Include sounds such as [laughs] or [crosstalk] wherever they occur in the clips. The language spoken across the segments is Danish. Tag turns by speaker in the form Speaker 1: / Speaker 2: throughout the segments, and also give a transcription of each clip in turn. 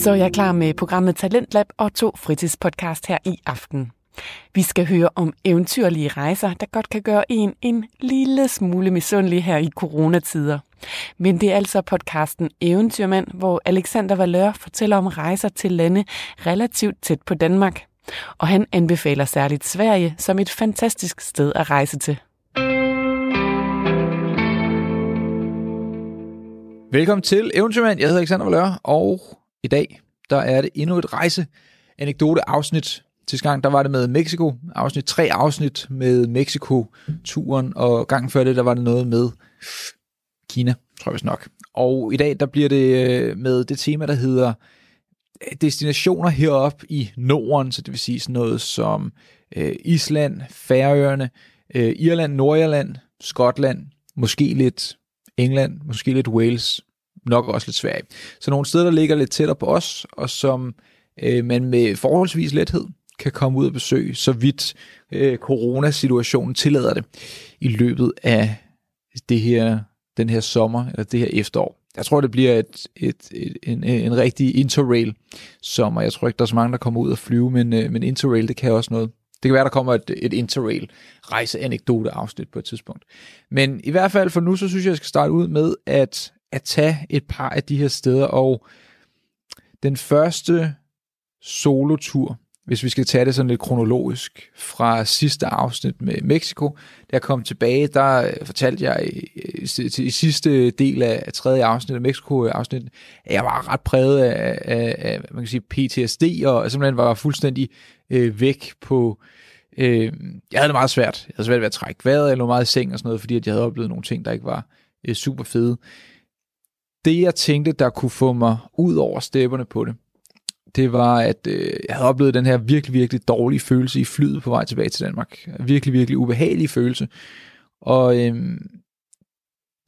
Speaker 1: Så er jeg klar med programmet Talentlab og to fritidspodcast her i aften. Vi skal høre om eventyrlige rejser, der godt kan gøre en en lille smule misundelig her i coronatider. Men det er altså podcasten Eventyrmand, hvor Alexander Valør fortæller om rejser til lande relativt tæt på Danmark. Og han anbefaler særligt Sverige som et fantastisk sted at rejse til.
Speaker 2: Velkommen til Eventyrmand. Jeg hedder Alexander Valør, og i dag der er det endnu et rejse anekdote afsnit. Til gang der var det med Mexico, afsnit tre afsnit med Mexico-turen, og gangen før det, der var det noget med Kina, tror jeg nok. Og i dag, der bliver det øh, med det tema, der hedder øh, destinationer heroppe i Norden, så det vil sige sådan noget som øh, Island, Færøerne, øh, Irland, Nordirland, Skotland, måske lidt England, måske lidt Wales, nok også lidt Sverige. Så nogle steder, der ligger lidt tættere på os, og som øh, man med forholdsvis lethed kan komme ud og besøge, så vidt øh, coronasituationen tillader det i løbet af det her, den her sommer, eller det her efterår. Jeg tror, det bliver et, et, et, en, en rigtig interrail sommer. Jeg tror ikke, der er så mange, der kommer ud og flyve, men, øh, men interrail, det kan også noget. Det kan være, der kommer et, et interrail rejseanekdote afsnit på et tidspunkt. Men i hvert fald for nu, så synes jeg, jeg skal starte ud med at, at tage et par af de her steder. Og den første solotur, hvis vi skal tage det sådan lidt kronologisk, fra sidste afsnit med Mexico, da jeg kom tilbage, der øh, fortalte jeg i, i, i sidste del af tredje afsnit af Mexico-afsnit, øh, at jeg var ret præget af, af, af man kan sige, PTSD, og simpelthen var fuldstændig øh, væk på... Øh, jeg havde det meget svært. Jeg havde svært ved at trække vejret, jeg lå meget i seng og sådan noget, fordi at jeg havde oplevet nogle ting, der ikke var øh, super fede. Det, jeg tænkte, der kunne få mig ud over stepperne på det, det var, at øh, jeg havde oplevet den her virkelig, virkelig dårlige følelse i flyet på vej tilbage til Danmark. Virkelig, virkelig ubehagelig følelse. Og øh,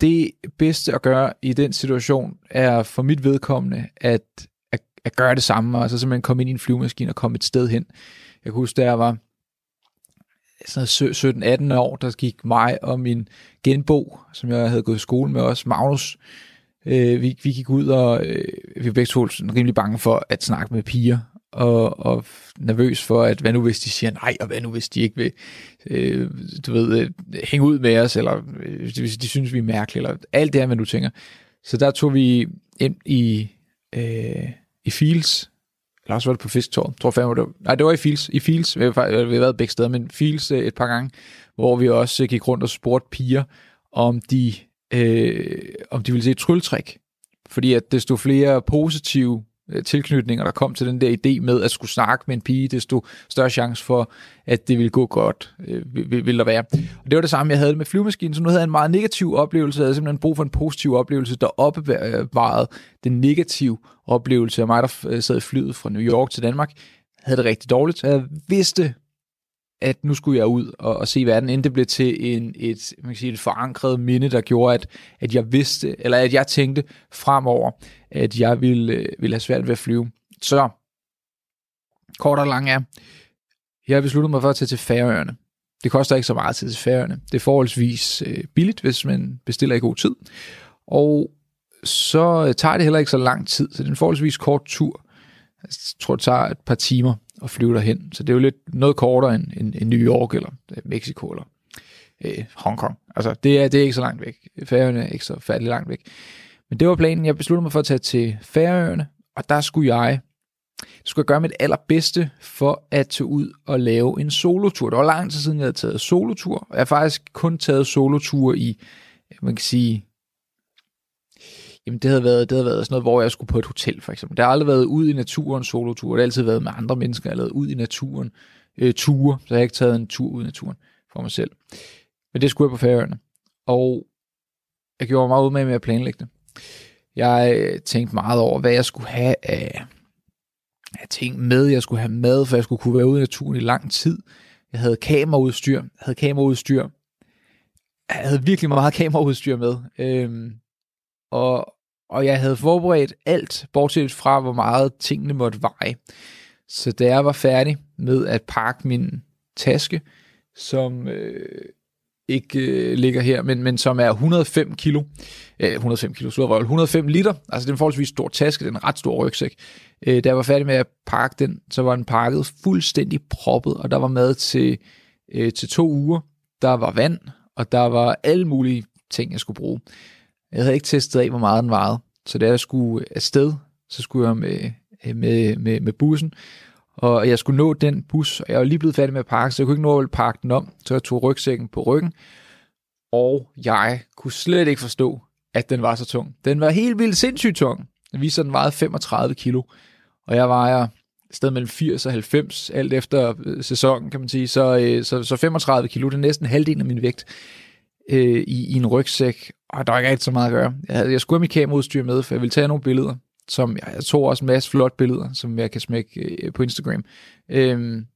Speaker 2: det bedste at gøre i den situation er for mit vedkommende at, at, at gøre det samme, og så simpelthen komme ind i en flyvemaskine og komme et sted hen. Jeg kan huske, da jeg var 17-18 år, der gik mig og min genbo, som jeg havde gået i skole med også, Magnus, øh, Øh, vi, vi gik ud, og øh, vi var begge to rimelig bange for at snakke med piger, og, og nervøs for, at hvad nu hvis de siger nej, og hvad nu hvis de ikke vil, øh, du ved, øh, hænge ud med os, eller øh, hvis de synes, vi er mærkelige, eller alt det her, hvad du tænker. Så der tog vi ind i, øh, i Fields, eller også var det på Fisktorvet, tror jeg, det var, nej, det var i Fields, i Fields, vi har, vi har været begge steder, men Fields øh, et par gange, hvor vi også gik rundt og spurgte piger, om de øh, om de ville se et trylletræk. Fordi at desto flere positive øh, tilknytninger, der kom til den der idé med at skulle snakke med en pige, desto større chance for, at det ville gå godt, øh, ville der være. Og det var det samme, jeg havde med flyvemaskinen, så nu havde jeg en meget negativ oplevelse, jeg havde simpelthen brug for en positiv oplevelse, der opbevarede den negative oplevelse af mig, der øh, sad i flyet fra New York til Danmark, havde det rigtig dårligt. Jeg vidste at nu skulle jeg ud og, og se verden, inden det blev til en, et, man kan sige, et forankret minde, der gjorde, at, at jeg vidste, eller at jeg tænkte fremover, at jeg ville, øh, ville have svært ved at flyve. Så, kort og lang er, jeg har besluttet mig for at tage til Færøerne. Det koster ikke så meget til Færøerne. Det er forholdsvis øh, billigt, hvis man bestiller i god tid. Og så øh, tager det heller ikke så lang tid, så det er en forholdsvis kort tur. Jeg tror, det tager et par timer at flyve derhen. Så det er jo lidt noget kortere end, end, end New York eller øh, Mexico eller øh, Hongkong. Altså, det er, det er ikke så langt væk. Færøerne er ikke så færdig langt væk. Men det var planen. Jeg besluttede mig for at tage til Færøerne, og der skulle jeg skulle jeg gøre mit allerbedste for at tage ud og lave en solotur. Det var lang tid siden, jeg havde taget solotur, og jeg har faktisk kun taget solotur i, øh, man kan sige, Jamen det havde været, det havde været sådan noget, hvor jeg skulle på et hotel for eksempel. Det har aldrig været ud i naturen solotur. Det har altid været med andre mennesker. Jeg har lavet ud i naturen øh, ture, så jeg har ikke taget en tur ud i naturen for mig selv. Men det skulle jeg på færøerne. Og jeg gjorde meget ud med, med at planlægge det. Jeg øh, tænkte meget over, hvad jeg skulle have af, af ting med. Jeg skulle have mad, for jeg skulle kunne være ude i naturen i lang tid. Jeg havde kameraudstyr. Jeg havde kameraudstyr. Jeg havde virkelig meget kameraudstyr med. Øhm, og, og jeg havde forberedt alt, bortset fra hvor meget tingene måtte veje. Så da jeg var færdig med at pakke min taske, som øh, ikke øh, ligger her, men, men som er 105 kilo, øh, 105 kilo, så 105 liter, altså det er en forholdsvis stor taske, det er en ret stor rygsæk. Øh, da jeg var færdig med at pakke den, så var den pakket fuldstændig proppet, og der var mad til, øh, til to uger, der var vand, og der var alle mulige ting, jeg skulle bruge. Jeg havde ikke testet af, hvor meget den varede, så da jeg skulle afsted, så skulle jeg med, øh, med, med, med bussen, og jeg skulle nå den bus, og jeg var lige blevet færdig med at pakke, så jeg kunne ikke nå at pakke den om, så jeg tog rygsækken på ryggen, og jeg kunne slet ikke forstå, at den var så tung. Den var helt vildt sindssygt tung. Den viste, at den vejede 35 kilo, og jeg vejer sted mellem 80 og 90, alt efter øh, sæsonen, kan man sige. Så, øh, så, så 35 kilo, det er næsten halvdelen af min vægt øh, i, i en rygsæk, og der var ikke rigtig så meget at gøre. Jeg, jeg skulle have mit kameraudstyr med, for jeg ville tage nogle billeder, som jeg tog også en masse flotte billeder, som jeg kan smække øh, på Instagram. Øhm,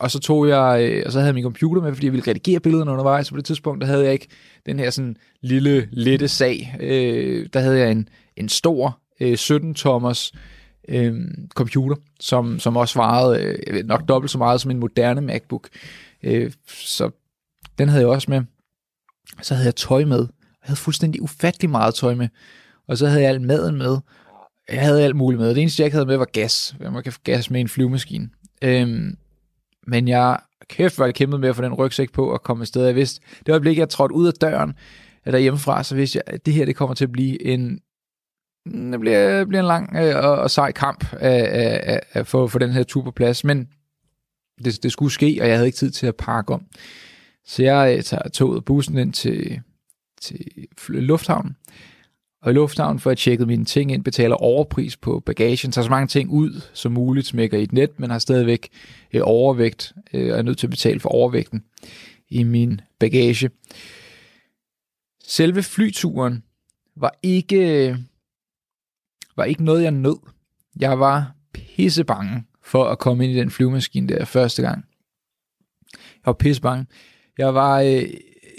Speaker 2: og så tog jeg, øh, og så havde jeg min computer med, fordi jeg ville redigere billederne undervejs, så på det tidspunkt, der havde jeg ikke den her sådan lille, lette sag. Øh, der havde jeg en, en stor øh, 17-tommers øh, computer, som, som også varede øh, nok dobbelt så meget som en moderne MacBook. Øh, så den havde jeg også med. Så havde jeg tøj med. Jeg havde fuldstændig ufattelig meget tøj med. Og så havde jeg alt maden med. Jeg havde alt muligt med. Det eneste, jeg ikke havde med, var gas. Man kan få gas med en flyvemaskine. Øhm, men jeg, kæft, hvor jeg kæmpede med at få den rygsæk på og komme afsted. Jeg vidste, det øjeblik, jeg trådte ud af døren, eller hjemmefra, så vidste jeg, at det her, det kommer til at blive en, det bliver, bliver en lang øh, og, og sej kamp at, at, få, få den her tur på plads. Men det, det skulle ske, og jeg havde ikke tid til at pakke om. Så jeg øh, tager toget og bussen ind til, til lufthavnen. Og i lufthavnen får jeg tjekket mine ting ind, betaler overpris på bagagen, tager så mange ting ud som muligt, smækker i et net, men har stadigvæk øh, overvægt, øh, og er nødt til at betale for overvægten i min bagage. Selve flyturen var ikke, var ikke noget, jeg nød. Jeg var pisse bange for at komme ind i den flyvemaskine der første gang. Jeg var pisse bange. Jeg var, øh,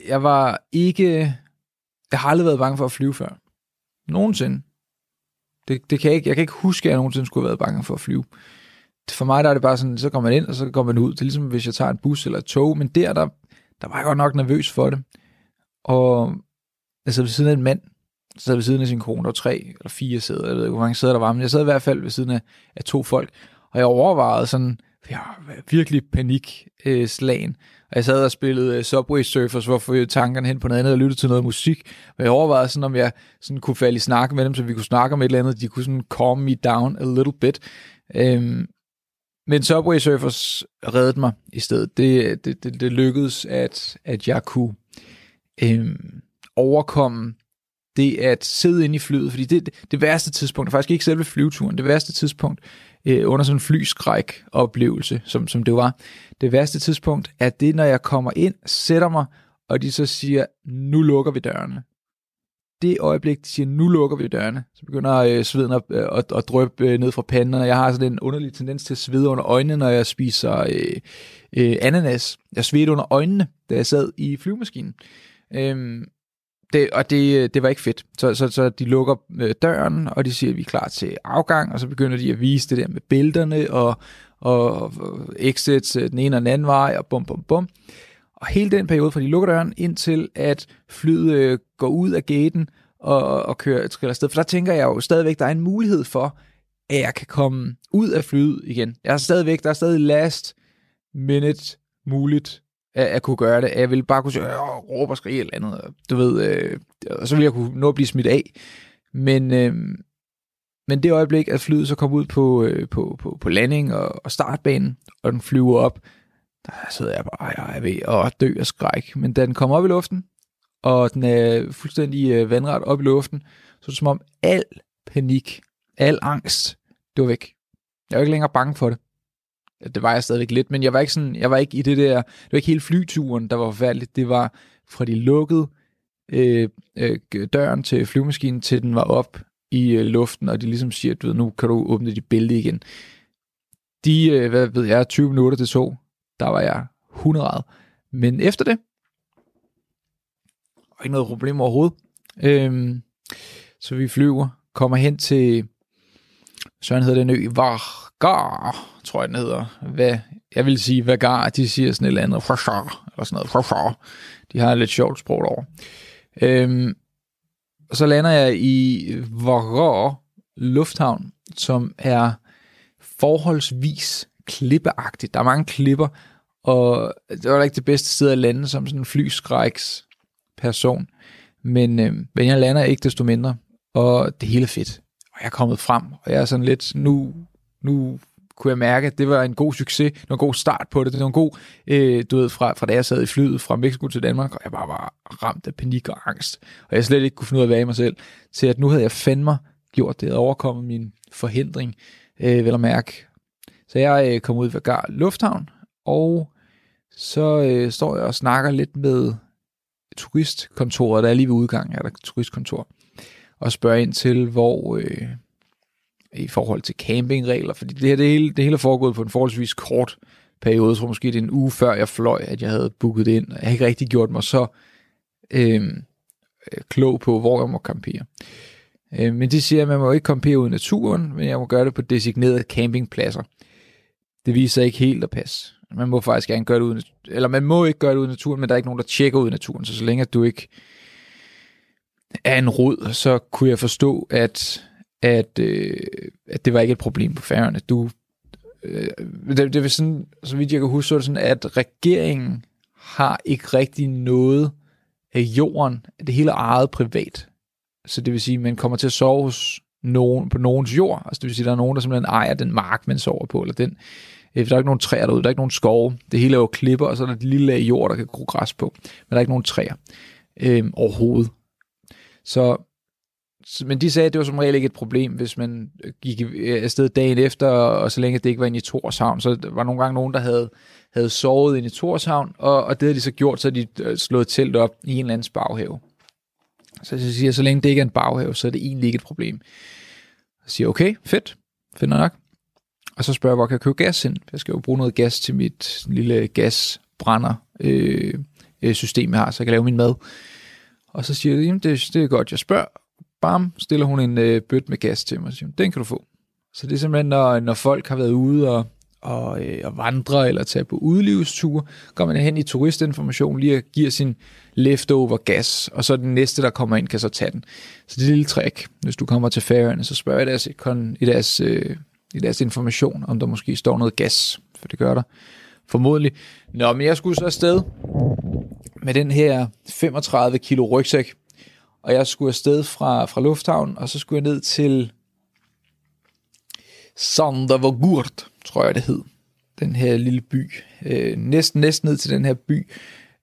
Speaker 2: jeg var ikke... Jeg har aldrig været bange for at flyve før. Nogensinde. Det, det kan jeg, ikke, jeg kan ikke huske, at jeg nogensinde skulle have været bange for at flyve. For mig der er det bare sådan, så går man ind, og så går man ud. Det er ligesom, hvis jeg tager en bus eller et tog, men der, der, der var jeg godt nok nervøs for det. Og jeg sad ved siden af en mand, så sad ved siden af sin kone, der var tre eller fire sæder, jeg ved ikke, hvor mange sæder der var, men jeg sad i hvert fald ved siden af, af to folk, og jeg overvejede sådan, jeg virkelig panikslagen. Øh, og jeg sad og spillede uh, Subway Surfers, hvor jeg tankerne hen på noget andet og lyttede til noget musik. Og jeg overvejede sådan, om jeg sådan kunne falde i snak med dem, så vi kunne snakke om et eller andet. De kunne sådan calm me down a little bit. Um, men Subway Surfers reddede mig i stedet. Det, det, det, det lykkedes, at, at jeg kunne um, overkomme det at sidde inde i flyet, fordi det, det, det værste tidspunkt, er faktisk ikke selve flyveturen, det værste tidspunkt øh, under sådan en flyskræk oplevelse, som, som det var, det værste tidspunkt er det, når jeg kommer ind, sætter mig, og de så siger, nu lukker vi dørene. Det øjeblik, de siger, nu lukker vi dørene, så begynder øh, sveden at, øh, at, at drøbe øh, ned fra panden, og jeg har sådan en underlig tendens til at svede under øjnene, når jeg spiser øh, øh, ananas. Jeg svedte under øjnene, da jeg sad i flyvemaskinen. Øhm, det, og det, det var ikke fedt. Så, så, så de lukker øh, døren, og de siger, at vi er klar til afgang, og så begynder de at vise det der med bælterne, og, og exits øh, den ene og den anden vej, og bum, bum, bum. Og hele den periode, fra de lukker døren, indtil at flyet øh, går ud af gaten og, og kører et afsted. For der tænker jeg jo stadigvæk, der er en mulighed for, at jeg kan komme ud af flyet igen. Jeg er stadigvæk, der er stadig last minute muligt at, at kunne gøre det. Jeg ville bare kunne sige, råbe og skrige eller andet. Du ved, øh, og så ville jeg kunne nå at blive smidt af. Men, øh, men det øjeblik, at flyet så kom ud på, øh, på, på, på landing og, og startbanen, og den flyver op, der sidder jeg bare, jeg er ved at dø af skræk. Men da den kom op i luften, og den er fuldstændig øh, vandret op i luften, så er det som om al panik, al angst, det var væk. Jeg var ikke længere bange for det. Det var jeg stadigvæk lidt, men jeg var ikke sådan, jeg var ikke i det der, det var ikke hele flyturen, der var forfærdeligt. Det var fra de lukkede øh, øh, døren til flyvemaskinen, til den var op i øh, luften, og de ligesom siger, du ved, nu kan du åbne dit bælte igen. De, øh, hvad ved jeg, 20 minutter til så, der var jeg 100 Men efter det, var ikke noget problem overhovedet. Øhm, så vi flyver, kommer hen til, Søren hedder den ø, Vagar, tror jeg den hedder. Hvad, jeg vil sige Vagar, de siger sådan et eller andet, eller sådan noget. De har et lidt sjovt sprog over. Øhm, og så lander jeg i Vagar Lufthavn, som er forholdsvis klippeagtigt. Der er mange klipper, og det var ikke det bedste sted at lande som sådan en flyskræks person. Men, øh, men jeg lander ikke desto mindre, og det hele er fedt. Og jeg er kommet frem, og jeg er sådan lidt, nu, nu kunne jeg mærke, at det var en god succes, det var en god start på det, det var en god, øh, du ved, fra, fra da jeg sad i flyet fra Mexico til Danmark, og jeg bare var ramt af panik og angst, og jeg slet ikke kunne finde ud af at være i mig selv, til at nu havde jeg fandme gjort det, og overkommet min forhindring, øh, vel at mærke. Så jeg øh, kom ud ved Gar Lufthavn, og så øh, står jeg og snakker lidt med turistkontoret, der er lige ved udgangen, er der turistkontor, og spørger ind til, hvor øh, i forhold til campingregler, fordi det her det hele, det hele er foregået på en forholdsvis kort periode, jeg tror måske det er en uge før jeg fløj, at jeg havde booket det ind, og jeg har ikke rigtig gjort mig så øhm, øh, klog på, hvor jeg må campere. Øh, men det siger, at man må ikke campere ud i naturen, men jeg må gøre det på designerede campingpladser. Det viser ikke helt at passe. Man må faktisk gerne gøre det uden, eller man må ikke gøre det ud i naturen, men der er ikke nogen, der tjekker ud i naturen. Så så længe at du ikke er en rod, så kunne jeg forstå, at, at, øh, at det var ikke et problem på færgerne. Du, øh, det, det var sådan, så vidt jeg kan huske, så er det sådan, at regeringen har ikke rigtig noget af jorden. Det hele er ejet privat. Så det vil sige, at man kommer til at sove hos nogen, på nogens jord. Altså det vil sige, at der er nogen, der simpelthen ejer den mark, man sover på, eller den Øh, der er ikke nogen træer derude, der er ikke nogen skove. Det hele er jo klipper, og så er der et lille lag jord, der kan gro græs på. Men der er ikke nogen træer øh, overhovedet. Så, men de sagde, at det var som regel ikke et problem, hvis man øh, gik øh, afsted dagen efter, og så længe det ikke var inde i Torshavn. Så der var nogle gange nogen, der havde, havde sovet inde i Torshavn, og, og det havde de så gjort, så de øh, slået telt op i en eller anden baghave. Så jeg siger, så længe det ikke er en baghave, så er det egentlig ikke et problem. Jeg siger, okay, fedt, finder nok. Og så spørger jeg, hvor kan jeg købe gas ind? Jeg skal jo bruge noget gas til mit lille gasbrænder øh, øh, system, jeg har, så jeg kan lave min mad. Og så siger jeg, det, det er godt, jeg spørger. Bam, stiller hun en øh, bøt med gas til mig og siger, den kan du få. Så det er simpelthen, når, når folk har været ude og, og, øh, og vandre eller tage på udlivsture, går man hen i turistinformation lige og giver sin leftover gas, og så den næste, der kommer ind, kan så tage den. Så det er et lille trick. Hvis du kommer til færøerne, så spørger jeg deres, i deres øh, i deres information, om der måske står noget gas, for det gør der formodentlig. Nå, men jeg skulle så afsted med den her 35 kilo rygsæk, og jeg skulle afsted fra, fra lufthavnen, og så skulle jeg ned til Sandervogurt, tror jeg det hed, den her lille by. Øh, næsten, næsten ned til den her by.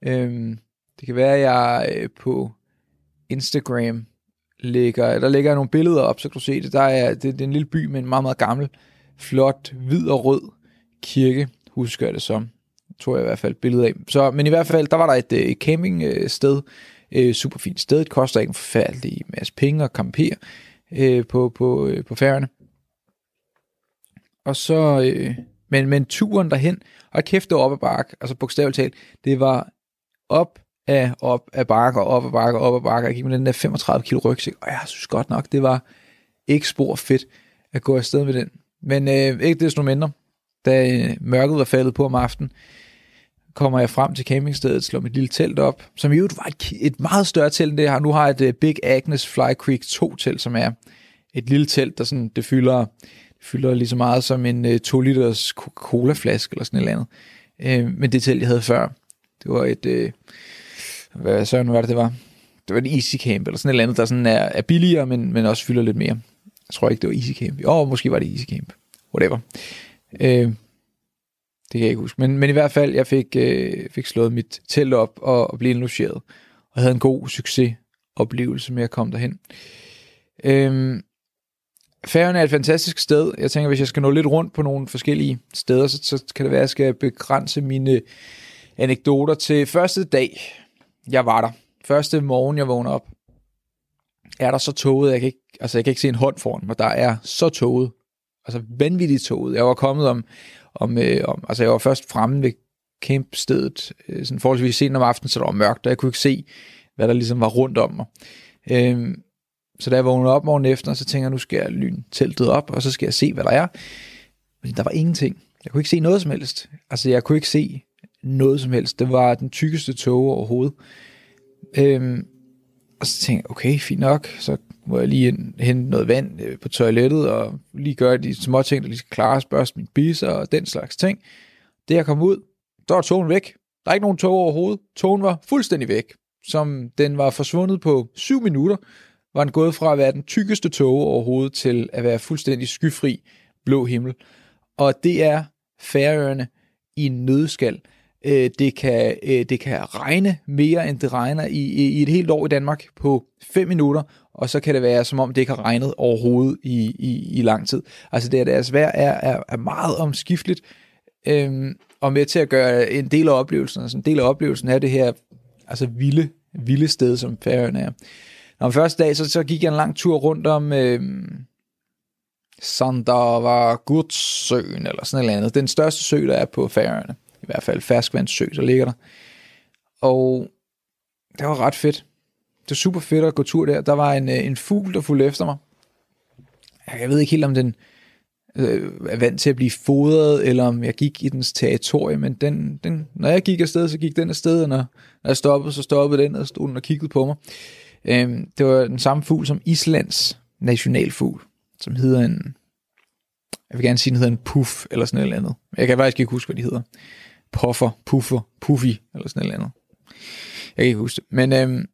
Speaker 2: Øh, det kan være, at jeg øh, på Instagram lægger, der lægger nogle billeder op, så kan du se det. Der er, det, det er en lille by med en meget, meget gammel, flot, hvid og rød kirke, husker jeg det som. Tror jeg i hvert fald et billede af. Så, men i hvert fald, der var der et, øh, et campingsted, øh, Øh, super fint sted. Det koster ikke en forfærdelig masse penge at campere øh, på, på, øh, på færgerne. Og så, øh, men, men turen derhen, og kæft det op ad bakke, altså bogstaveligt talt, det var op af, op af bakker, op af bakker, op af bakker. Jeg gik med den der 35 kilo rygsæk, og jeg synes godt nok, det var ikke spor fedt at gå afsted med den. Men øh, ikke desto mindre, da øh, mørket var faldet på om aftenen, kommer jeg frem til campingstedet, slår mit lille telt op, som i øvrigt var et, et meget større telt end det, jeg har. Nu har jeg et øh, Big Agnes Fly Creek 2 telt, som er et lille telt, der sådan, det fylder, det fylder lige så meget som en øh, 2 liters Coca-Cola flaske eller sådan et eller andet. Øh, men det telt, jeg havde før, det var et, hvad søren var det, det var? Det var et Easy Camp, eller sådan et eller andet, der sådan er, er billigere, men, men også fylder lidt mere. Jeg tror ikke, det var Easy Camp. Åh, oh, måske var det Easy Camp. Whatever. Øh, det kan jeg ikke huske. Men, men i hvert fald, jeg fik, øh, fik slået mit telt op og, og blev indlogeret. Og havde en god succesoplevelse med at komme derhen. Øhm, Færøerne er et fantastisk sted. Jeg tænker, hvis jeg skal nå lidt rundt på nogle forskellige steder, så, så kan det være, at jeg skal begrænse mine anekdoter til første dag, jeg var der. Første morgen, jeg vågner op, er der så toget, jeg kan ikke, altså jeg kan ikke se en hånd foran mig, der er så toget, altså vanvittigt toget. Jeg var kommet om, om, øh, om altså jeg var først fremme ved campstedet, øh, sådan forholdsvis sent om aftenen, så der var mørkt, og jeg kunne ikke se, hvad der ligesom var rundt om mig. Øh, så da jeg vågnede op morgen efter, så tænker jeg, nu skal jeg lyn teltet op, og så skal jeg se, hvad der er. Men der var ingenting. Jeg kunne ikke se noget som helst. Altså, jeg kunne ikke se noget som helst. Det var den tykkeste tog overhovedet. Øhm, og så tænkte jeg, okay, fint nok, så må jeg lige ind, hente noget vand øh, på toilettet, og lige gøre de små ting, der lige skal klare, børste min biser og den slags ting. Det jeg kom ud, der var togen væk. Der er ikke nogen tog overhovedet. Togen var fuldstændig væk. Som den var forsvundet på syv minutter, var den gået fra at være den tykkeste tog overhovedet til at være fuldstændig skyfri blå himmel. Og det er færøerne i en nødskal. Øh, det kan, øh, det kan regne mere, end det regner i, i et helt år i Danmark på 5 minutter, og så kan det være, som om det ikke har regnet overhovedet i, i, i lang tid. Altså det, deres vejr er, er, er meget omskifteligt, øhm, og med til at gøre en del af oplevelsen, altså en del af oplevelsen er det her altså vilde, vilde sted, som Færøerne er. Når første dag, så, så gik jeg en lang tur rundt om øhm, Sandavagudsøen, eller sådan et eller andet. Den største sø, der er på Færøerne i hvert fald ferskvandssø, der ligger der. Og det var ret fedt. Det var super fedt at gå tur der. Der var en, øh, en fugl, der fulgte efter mig. Jeg ved ikke helt, om den øh, er vant til at blive fodret, eller om jeg gik i dens territorie, men den, den, når jeg gik afsted, så gik den afsted, og når, når jeg stoppede, så stoppede den, og stod den og kiggede på mig. Øh, det var den samme fugl som Islands nationalfugl, som hedder en, jeg vil gerne sige, den hedder en puff, eller sådan noget andet. Jeg kan faktisk ikke huske, hvad de hedder puffer, puffer, puffy, eller sådan noget andet. Jeg kan ikke huske det. Men, øhm,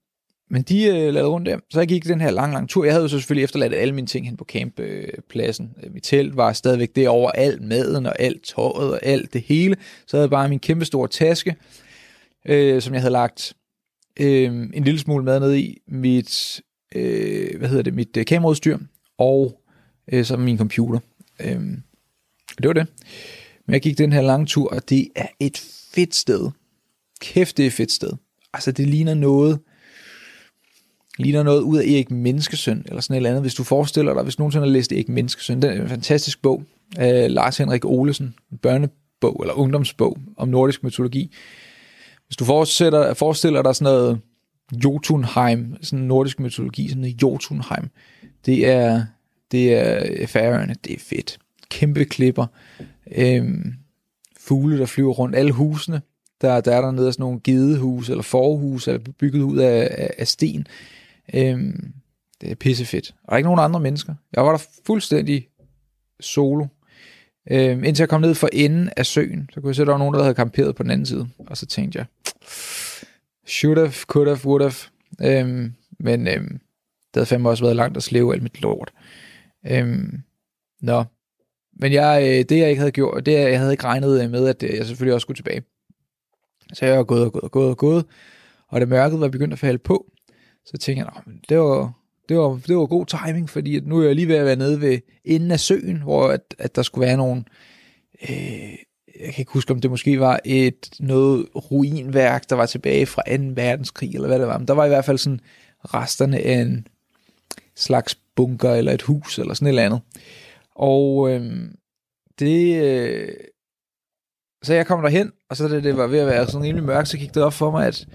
Speaker 2: men de øh, lavede rundt der. Så jeg gik den her lang, lang tur. Jeg havde jo så selvfølgelig efterladt alle mine ting hen på camppladsen. Øh, Mit telt var stadigvæk derovre. Alt maden og alt tøjet og alt det hele. Så havde jeg bare min kæmpe store taske, øh, som jeg havde lagt øh, en lille smule mad ned i. Mit, øh, hvad hedder det, mit øh, kameraudstyr og øh, så min computer. Øh, det var det. Men jeg gik den her lange tur, og det er et fedt sted. Kæft, det er et fedt sted. Altså, det ligner noget, ligner noget ud af Erik Menneskesøn, eller sådan et eller andet. Hvis du forestiller dig, hvis nogensinde har læst Erik Menneskesøn, den er en fantastisk bog af Lars Henrik Olesen, en børnebog eller ungdomsbog om nordisk mytologi. Hvis du forestiller, forestiller dig sådan noget Jotunheim, sådan nordisk mytologi, sådan noget Jotunheim, det er, det er færøerne, det er fedt. Kæmpe klipper, øh, fugle, der flyver rundt. Alle husene, der, der er der nede sådan altså nogle gedehus eller forhus, er bygget ud af, af, af sten. Øh, det er pissefedt. Og der er ikke nogen andre mennesker. Jeg var der fuldstændig solo. Øh, indtil jeg kom ned for enden af søen, så kunne jeg se, at der var nogen, der havde kamperet på den anden side. Og så tænkte jeg, should have, could have, would have. Øhm, men øhm, det havde fandme også været langt at slæve alt mit lort. Øhm, nå, men jeg, øh, det jeg ikke havde gjort, det jeg havde ikke regnet øh, med, at øh, jeg selvfølgelig også skulle tilbage. Så jeg var gået og gået og gået og gået, og da mørket var begyndt at falde på, så tænkte jeg, men det var, det var, det var god timing, fordi nu er jeg lige ved at være nede ved enden af søen, hvor at, at der skulle være nogle, øh, jeg kan ikke huske, om det måske var et noget ruinværk, der var tilbage fra 2. verdenskrig, eller hvad det var, men der var i hvert fald sådan resterne af en slags bunker, eller et hus, eller sådan et eller andet. Og øh, det... Øh, så jeg kom derhen, og så da det var ved at være sådan rimelig mørkt, så gik det op for mig, at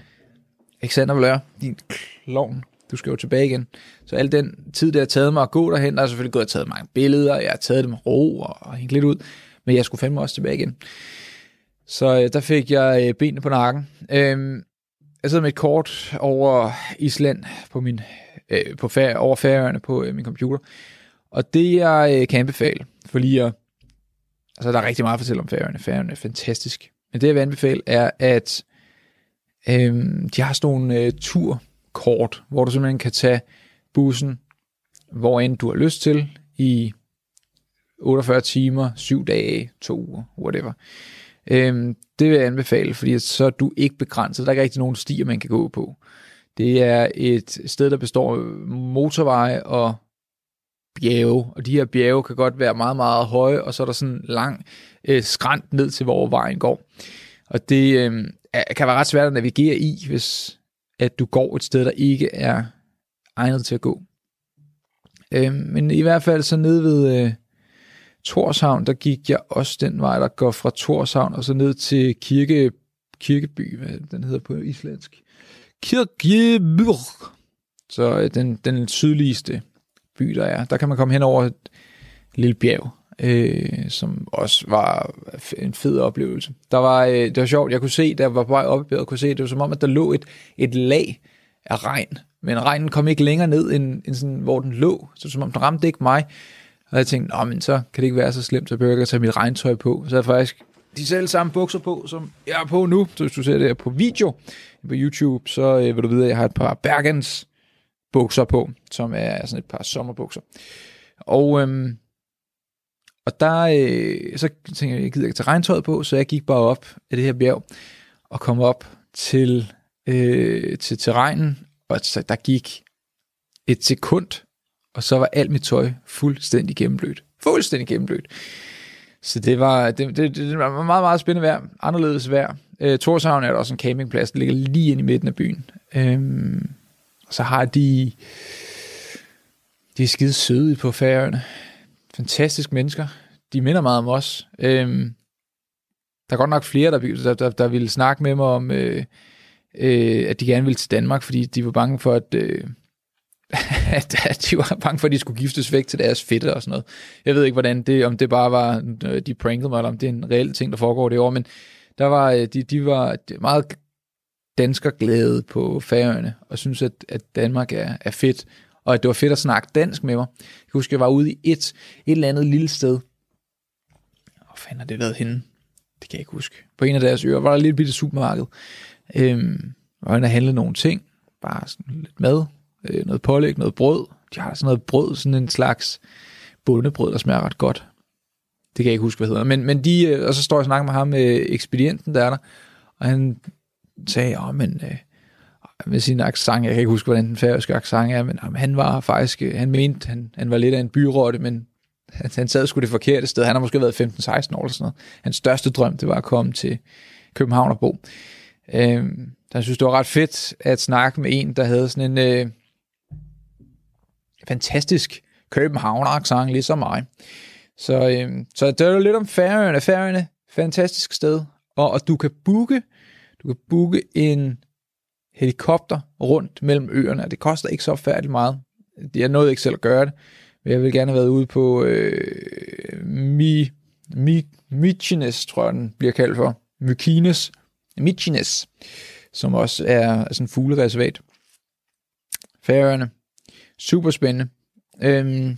Speaker 2: Alexander Valør, din klovn, du skal jo tilbage igen. Så al den tid, det har taget mig at gå derhen, der har selvfølgelig gået og taget mange billeder, jeg har taget dem ro og hængt lidt ud, men jeg skulle fandme også tilbage igen. Så øh, der fik jeg øh, benene på nakken. Øh, jeg sidder med et kort over Island på min, øh, på fær, over færøerne på øh, min computer, og det jeg øh, kan anbefale, for lige at, altså der er rigtig meget at fortælle om færgerne. Færgerne er fantastisk, men det jeg vil anbefale er, at øh, de har sådan nogle øh, turkort, hvor du simpelthen kan tage bussen, hvor end du har lyst til, i 48 timer, 7 dage, 2 uger, whatever. Øhm, det vil jeg anbefale, fordi så er du ikke begrænset. Der er ikke rigtig nogen stier, man kan gå på. Det er et sted, der består af motorveje og bjerge, og de her bjerge kan godt være meget, meget høje, og så er der sådan en lang øh, skrant ned til, hvor vejen går. Og det øh, kan være ret svært at navigere i, hvis at du går et sted, der ikke er egnet til at gå. Øh, men i hvert fald så ned ved øh, Torshavn, der gik jeg også den vej, der går fra Torshavn og så ned til Kirke, Kirkeby, hvad den hedder på islandsk. Kirkeby. Så øh, den, den sydligste by, der er. Der kan man komme hen over et lille bjerg. øh, som også var en fed oplevelse. Der var, øh, det var sjovt, jeg kunne se, der var på vej op i bjerget, kunne se, det var som om, at der lå et, et lag af regn, men regnen kom ikke længere ned, end, end sådan, hvor den lå, så som om den ramte ikke mig, og jeg tænkte, men så kan det ikke være så slemt, så behøver jeg ikke at tage mit regntøj på. Så jeg faktisk de selv samme bukser på, som jeg er på nu. Så hvis du ser det her på video på YouTube, så øh, vil du vide, at jeg har et par Bergens bukser på, som er sådan et par sommerbukser. Og, øhm, og der, øh, så tænkte jeg, jeg gider ikke tage regntøjet på, så jeg gik bare op af det her bjerg, og kom op til, øh, til terrænen, og så der gik et sekund, og så var alt mit tøj fuldstændig gennemblødt. Fuldstændig gennemblødt. Så det var, det, det, det var meget, meget spændende vejr. Anderledes vejr. Øh, Torshavn er der også en campingplads, der ligger lige inde i midten af byen. Øhm, så har de... De er skide søde på færøerne. Fantastiske mennesker. De minder meget om os. Øhm, der er godt nok flere, der, der, der, der ville snakke med mig om, øh, øh, at de gerne ville til Danmark, fordi de var bange for, at... Øh, [laughs] at, at de var bange for, at de skulle giftes væk til deres fætter og sådan noget. Jeg ved ikke, hvordan det, om det bare var, øh, de prankede mig, eller om det er en reel ting, der foregår det år, men der var, øh, de, de var meget danskerglæde på færøerne, og synes, at, at Danmark er, er fedt, og at det var fedt at snakke dansk med mig. Jeg husker, jeg var ude i et, et eller andet lille sted. Hvor fanden har det været henne? Det kan jeg ikke huske. På en af deres øer var der et lille bitte supermarked. Øhm, og han handlede nogle ting. Bare sådan lidt mad, øh, noget pålæg, noget brød. De har sådan noget brød, sådan en slags bundebrød, der smager ret godt. Det kan jeg ikke huske, hvad hedder. Men, men de, øh, og så står jeg og snakker med ham, med ekspedienten, der er der, og han sagde, åh, men øh, med sin accent, jeg kan ikke huske, hvordan den færøske accent er, men han var faktisk, øh, han mente, han, han var lidt af en byråde, men han, han sad sgu det forkerte sted. Han har måske været 15-16 år eller sådan noget. Hans største drøm, det var at komme til København og bo. Øh, han synes, det var ret fedt at snakke med en, der havde sådan en, øh, fantastisk København-accent, ligesom mig. Så, øh, så det er lidt om Færøerne. Færøerne, fantastisk sted. Og, og du kan booke, du kan booke en helikopter rundt mellem øerne, det koster ikke så færdigt meget. Jeg nåede ikke selv at gøre det, men jeg vil gerne have været ude på øh, Mi, Mi, Mykines, tror jeg den bliver kaldt for. Mykines, Mykines, som også er, altså en fuglereservat. Færøerne, Super spændende. Øhm,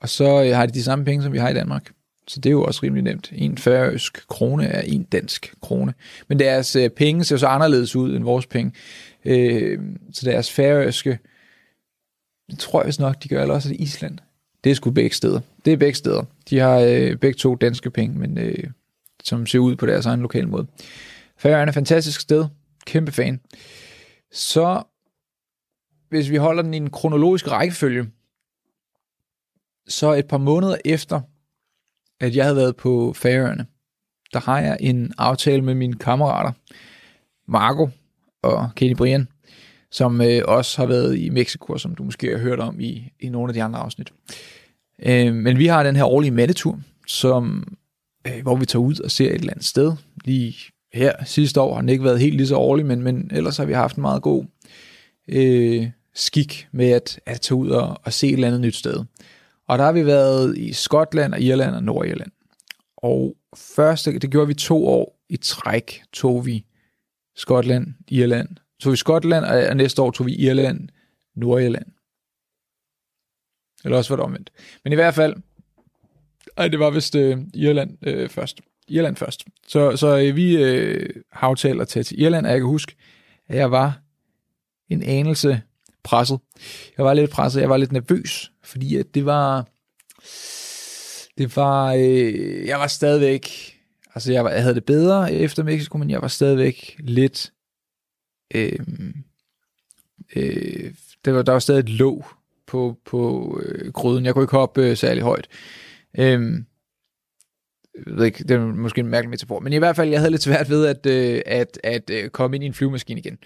Speaker 2: og så øh, har de de samme penge, som vi har i Danmark. Så det er jo også rimelig nemt. En færøsk krone er en dansk krone. Men deres øh, penge ser så anderledes ud end vores penge. Øh, så deres færøske, det tror jeg vist nok, de gør eller også det Island. Det er sgu begge steder. Det er begge steder. De har øh, begge to danske penge, men øh, som ser ud på deres egen lokale måde. Færøerne er et fantastisk sted. Kæmpe fan. Så hvis vi holder den i en kronologisk rækkefølge, så et par måneder efter, at jeg havde været på Færøerne, der har jeg en aftale med mine kammerater, Marco og Kenny Brian, som øh, også har været i Mexico, som du måske har hørt om i, i nogle af de andre afsnit. Øh, men vi har den her årlige mattetur, som, øh, hvor vi tager ud og ser et eller andet sted. Lige her sidste år har den ikke været helt lige så årlig, men, men ellers har vi haft en meget god øh, skik med at, at tage ud og, og se et eller andet nyt sted. Og der har vi været i Skotland og Irland og Nordirland. Og første, det gjorde vi to år i træk, tog vi Skotland, Irland. Tog vi Skotland, og næste år tog vi Irland, Nordirland. Eller også var det omvendt. Men i hvert fald, ej, det var vist øh, Irland øh, først. Irland først. Så, så øh, vi øh, har aftalt at tage til Irland, og jeg kan huske, at jeg var en anelse presset. Jeg var lidt presset, jeg var lidt nervøs, fordi at det var, det var, øh, jeg var stadigvæk, altså jeg, var, jeg havde det bedre efter Mexico, men jeg var stadigvæk lidt, øhm, øh, øh, det var, der var stadig et låg på, på øh, gryden. Jeg kunne ikke hoppe øh, særlig højt. Øh, jeg ved ikke, det er måske en mærkelig metafor, men i hvert fald, jeg havde lidt svært ved at, øh, at, at, øh, komme ind i en flyvemaskine igen.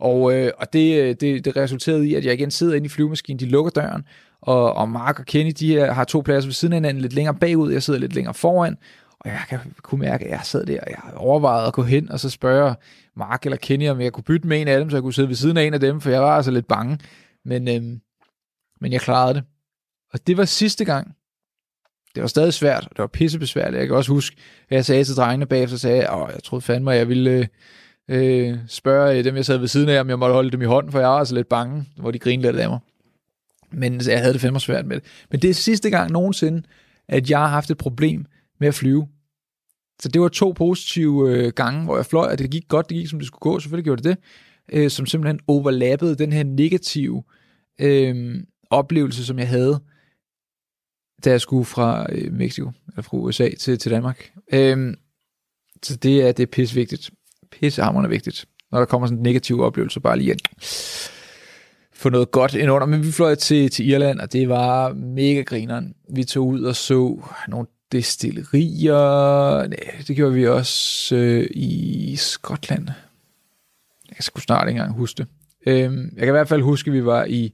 Speaker 2: Og, øh, og det, øh, det, det resulterede i, at jeg igen sidder inde i flyvemaskinen, de lukker døren, og, og Mark og Kenny, de har to pladser ved siden af hinanden, lidt længere bagud, jeg sidder lidt længere foran, og jeg kan kunne mærke, at jeg sad der, og jeg overvejede at gå hen og så spørge Mark eller Kenny, om jeg kunne bytte med en af dem, så jeg kunne sidde ved siden af en af dem, for jeg var altså lidt bange. Men, øh, men jeg klarede det. Og det var sidste gang, det var stadig svært, og det var pissebesværligt. Jeg kan også huske, at jeg sagde til drengene bagefter, sagde, at jeg troede fandme, at jeg ville øh, øh, spørge øh, dem, jeg sad ved siden af, om jeg måtte holde dem i hånden, for jeg var altså lidt bange, hvor de grinede lidt af mig. Men jeg havde det fandme svært med det. Men det er sidste gang nogensinde, at jeg har haft et problem med at flyve. Så det var to positive øh, gange, hvor jeg fløj, og det gik godt, det gik som det skulle gå, selvfølgelig gjorde det det, øh, som simpelthen overlappede den her negative øh, oplevelse, som jeg havde, da jeg skulle fra øh, Mexico, eller fra USA til, til Danmark. Øh, så det er, det er pissevigtigt. Pissehammerende vigtigt. Når der kommer sådan en negativ oplevelse, bare lige at få noget godt ind under. Men vi fløj til, til Irland, og det var mega grineren. Vi tog ud og så nogle destillerier. Nej, det gjorde vi også øh, i Skotland. Jeg kan sgu snart ikke engang huske det. Øh, jeg kan i hvert fald huske, at vi var i,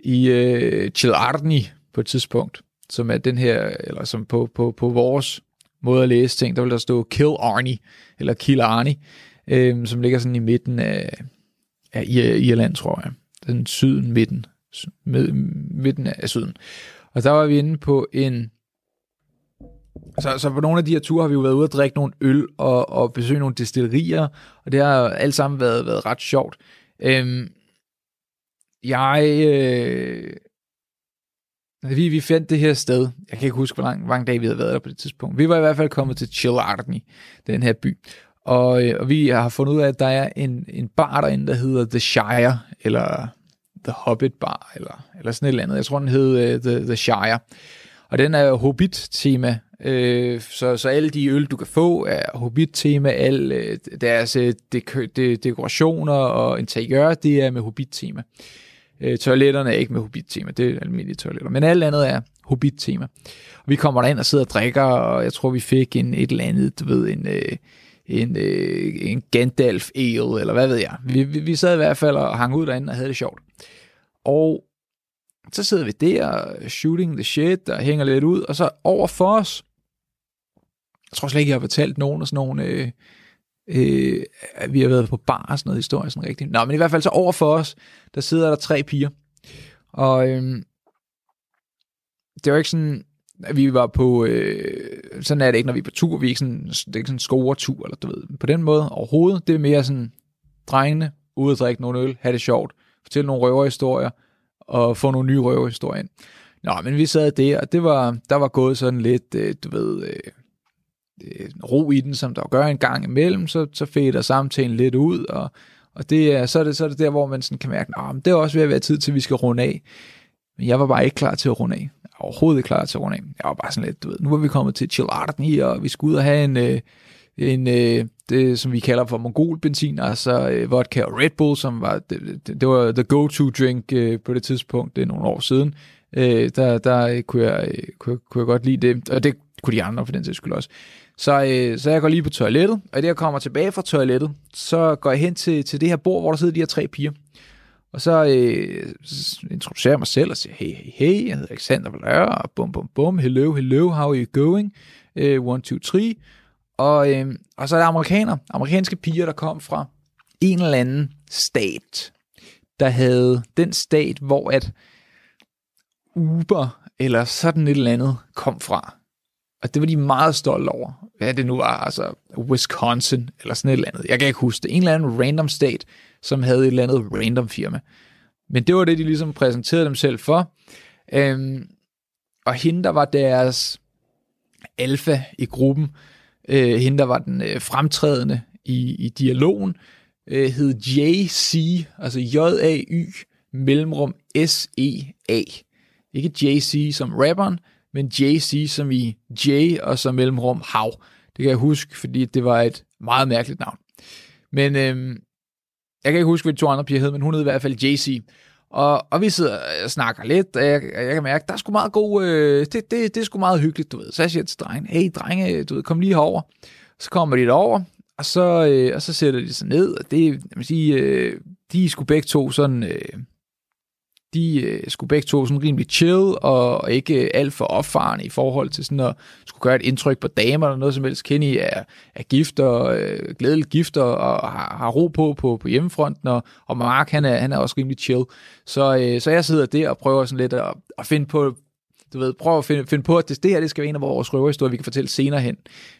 Speaker 2: i øh, Chilarni på et tidspunkt, som er den her, eller som på, på, på vores måde at læse ting, der vil der stå Kill Arnie, eller Killarney, øh, som ligger sådan i midten af, af Irland, tror jeg. Den syden, midten, med, midten af syden. Og der var vi inde på en så, så på nogle af de her ture har vi jo været ude og drikke nogle øl og, og besøge nogle destillerier, og det har alt sammen været, været ret sjovt. Øhm, jeg... Øh, vi, vi fandt det her sted. Jeg kan ikke huske, hvor lang, hvor mange vi havde været der på det tidspunkt. Vi var i hvert fald kommet til Chillarni, den her by. Og, øh, og vi har fundet ud af, at der er en, en bar derinde, der hedder The Shire, eller The Hobbit Bar, eller, eller sådan et eller andet. Jeg tror, den hed uh, The, The Shire. Og den er Hobbit-tema, øh, så, så alle de øl, du kan få, er Hobbit-tema. Alle øh, deres øh, dek- de- dekorationer og interiør, det er med Hobbit-tema. Øh, Øh, toiletterne er ikke med Hobbit-tema, det er almindelige toiletter, men alt andet er Hobbit-tema. Og vi kommer derind og sidder og drikker, og jeg tror, vi fik en, et eller andet, du ved, en... Øh, en, øh, en Gandalf ale, eller hvad ved jeg. Vi, vi, vi sad i hvert fald og hang ud derinde og havde det sjovt. Og så sidder vi der, shooting the shit, og hænger lidt ud, og så over for os, jeg tror slet ikke, jeg har fortalt nogen af sådan nogle, øh, øh, vi har været på bar og sådan noget historie, sådan rigtigt. Nå, men i hvert fald så over for os, der sidder der tre piger, og øh, det var ikke sådan, at vi var på, øh, sådan er det ikke, når vi er på tur, vi er ikke sådan, det er ikke sådan en score-tur, eller du ved, på den måde overhovedet, det er mere sådan, drengene, ude at drikke nogle øl, have det sjovt, fortælle nogle røverhistorier, og få nogle nye røverhistorier ind. Nå, men vi sad der, og det var, der var gået sådan lidt, øh, du ved, øh, Øh, ro i den, som der gør en gang imellem, så, så fader samtalen lidt ud, og, og det er, så, er det, så er det der, hvor man sådan kan mærke, at det er også ved at være tid til, at vi skal runde af. Men jeg var bare ikke klar til at runde af. Jeg var overhovedet ikke klar til at runde af. Jeg var bare sådan lidt, du ved, nu er vi kommet til Chill Arden og vi skal ud og have en, øh, en øh, det, som vi kalder for mongolbenzin, altså øh, vodka og Red Bull, som var, det, det, det var the go-to drink øh, på det tidspunkt, det er nogle år siden. Øh, der der kunne, jeg, øh, kunne, kunne jeg godt lide det, og det kunne de andre for den sags skyld også. Så, øh, så jeg går lige på toilettet, og det jeg kommer tilbage fra toilettet, så går jeg hen til, til det her bord, hvor der sidder de her tre piger. Og så øh, introducerer jeg mig selv og siger, hey, hey, hey, jeg hedder Alexander Valør, og bum, bum, bum, hello, hello, how are you going? Uh, one, two, three. Og, øh, og så er der amerikanere, amerikanske piger, der kom fra en eller anden stat, der havde den stat, hvor at Uber eller sådan et eller andet kom fra. Og det var de meget stolte over. Hvad det nu var, altså Wisconsin eller sådan et eller andet. Jeg kan ikke huske det. En eller anden random stat, som havde et eller andet random firma. Men det var det, de ligesom præsenterede dem selv for. Øhm, og hende, der var deres alfa i gruppen, øh, hende, der var den øh, fremtrædende i, i dialogen, øh, hed JC, altså J-A-Y, mellemrum S-E-A. Ikke JC som rapperen, men JC som i J og så mellemrum Hav. Det kan jeg huske, fordi det var et meget mærkeligt navn. Men øh, jeg kan ikke huske, hvad de to andre piger hed, men hun hed i hvert fald JC. Og, og vi sidder og snakker lidt, og jeg, jeg kan mærke, der er sgu meget god, øh, det, det, det er sgu meget hyggeligt, du ved. Så jeg siger til drengen, hey drenge, du ved, kom lige herover. Så kommer de derover, og så, øh, og så sætter de sig ned, og det, jeg vil sige, øh, de er sgu begge to sådan, øh, de øh, skulle begge to sådan rimelig chill, og ikke øh, alt for opfarende i forhold til sådan at skulle gøre et indtryk på damer eller noget som helst. Kenny er, er gift og øh, glædeligt gift og, og har, har ro på, på på hjemmefronten, og, og Mark han er, han er også rimelig chill. Så, øh, så jeg sidder der og prøver sådan lidt at, at finde på du ved, prøv at finde, finde på, at det, det her det skal være en af vores røverhistorier, vi kan fortælle senere hen.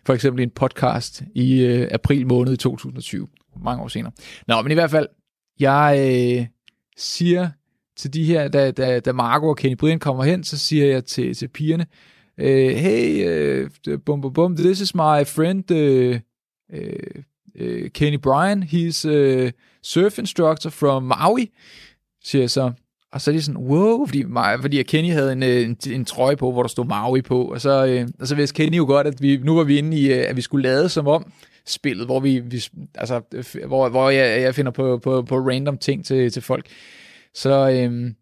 Speaker 2: For eksempel i en podcast i øh, april måned i 2020. Mange år senere. Nå, men i hvert fald, jeg øh, siger til de her, da, da, da Marco og Kenny Brian kommer hen, så siger jeg til, til pigerne, øh, hey, øh, bum, bum, bum, this is my friend øh, øh, øh Kenny Bryan, he's a surf instructor from Maui, siger jeg så. Og så er de sådan, wow, fordi, mig, fordi Kenny havde en, øh, en, en trøje på, hvor der stod Maui på, og så, øh, og så vidste Kenny jo godt, at vi, nu var vi inde i, at vi skulle lade som om spillet, hvor vi, vi altså, hvor, hvor jeg, jeg finder på, på, på random ting til, til folk. Så, øhm,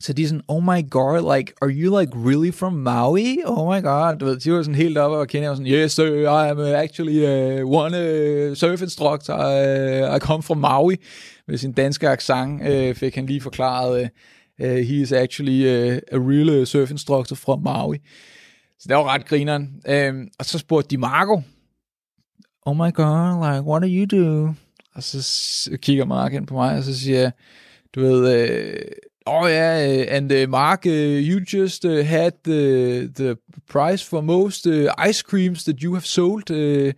Speaker 2: så de er sådan, oh my god, like, are you like really from Maui? Oh my god. Du ved, de var sådan helt oppe og kender sådan, yes sir, I am uh, actually uh, one uh, surf instructor, uh, I come from Maui. Med sin danske accent uh, fik han lige forklaret, uh, uh, he is actually uh, a real uh, surf instructor from Maui. Så det var ret grineren. Uh, og så spurgte de Marco, oh my god, like, what do you do? Og så kigger Mark ind på mig, og så siger jeg, du ved, øh, oh yeah, øh, and uh, Mark, uh, you just uh, had the, the price for most uh, ice creams that you have sold, uh,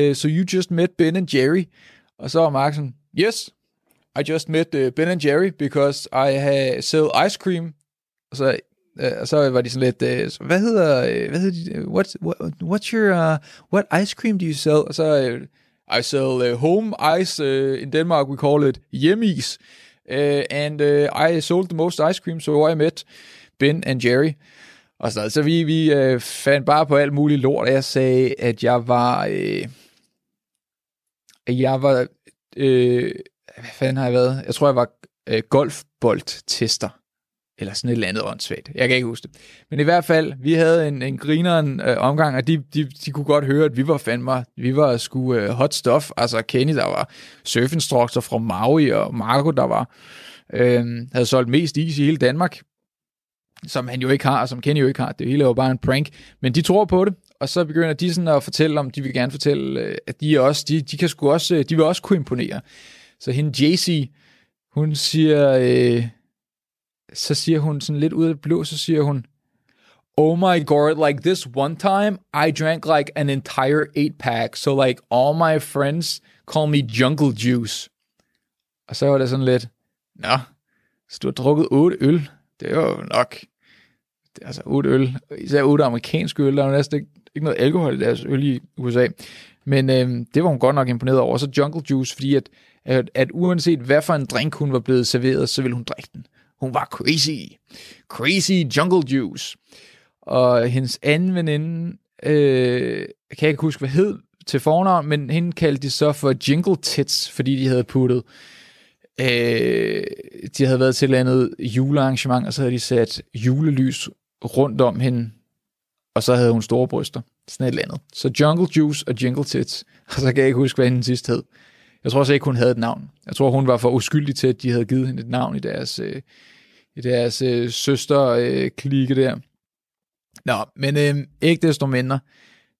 Speaker 2: uh, so you just met Ben and Jerry. Og så var Mark sådan, yes, I just met uh, Ben and Jerry because I have sell ice cream. Og så, uh, og så var de sådan lidt, uh, hvad hedder, uh, hvad hedder de, what, what, what's your, uh, what ice cream do you sell? Og så, uh, I sell uh, home ice, uh, in Denmark we call it hjemmeis. Uh, and uh, I sold the most ice cream, so I met Ben and Jerry. Og så, så vi, vi uh, fandt bare på alt muligt lort, og jeg sagde, at jeg var... Uh, jeg var... Uh, hvad fanden har jeg været? Jeg tror, jeg var uh, golfboldtester eller sådan et eller andet åndssvagt. Jeg kan ikke huske det. Men i hvert fald, vi havde en, en grineren øh, omgang, og de, de, de kunne godt høre, at vi var fandme, vi var sgu øh, hot stuff. Altså Kenny, der var surfinstruktor fra Maui, og Marco, der var, øh, havde solgt mest is i hele Danmark, som han jo ikke har, og som Kenny jo ikke har. Det hele var bare en prank. Men de tror på det, og så begynder de sådan at fortælle om, de vil gerne fortælle, øh, at de også, de, de kan sgu også, øh, de vil også kunne imponere. Så hende JC, hun siger, øh, så siger hun sådan lidt ud af det blå, så siger hun, Oh my god, like this one time, I drank like an entire eight pack, so like all my friends call me jungle juice. Og så var det sådan lidt, nå, så du har drukket otte øl, det er jo nok, det er altså otte øl, især otte amerikanske øl, der er jo næsten ikke, ikke noget alkohol i deres øl i USA. Men øh, det var hun godt nok imponeret over. Så jungle juice, fordi at, at, at uanset hvad for en drink hun var blevet serveret, så ville hun drikke den. Hun var crazy. Crazy Jungle Juice. Og hendes anden veninde, øh, kan jeg ikke huske, hvad hed til fornavn, men hende kaldte de så for Jingle Tits, fordi de havde puttet øh, de havde været til et eller andet julearrangement, og så havde de sat julelys rundt om hende, og så havde hun store bryster. Sådan et eller andet. Så Jungle Juice og Jingle Tits. [laughs] Og så kan jeg ikke huske, hvad hende sidst hed. Jeg tror også ikke, hun havde et navn. Jeg tror, hun var for uskyldig til, at de havde givet hende et navn i deres, øh, i deres øh, søster-klikke øh, der. Nå, men øh, ikke desto mindre.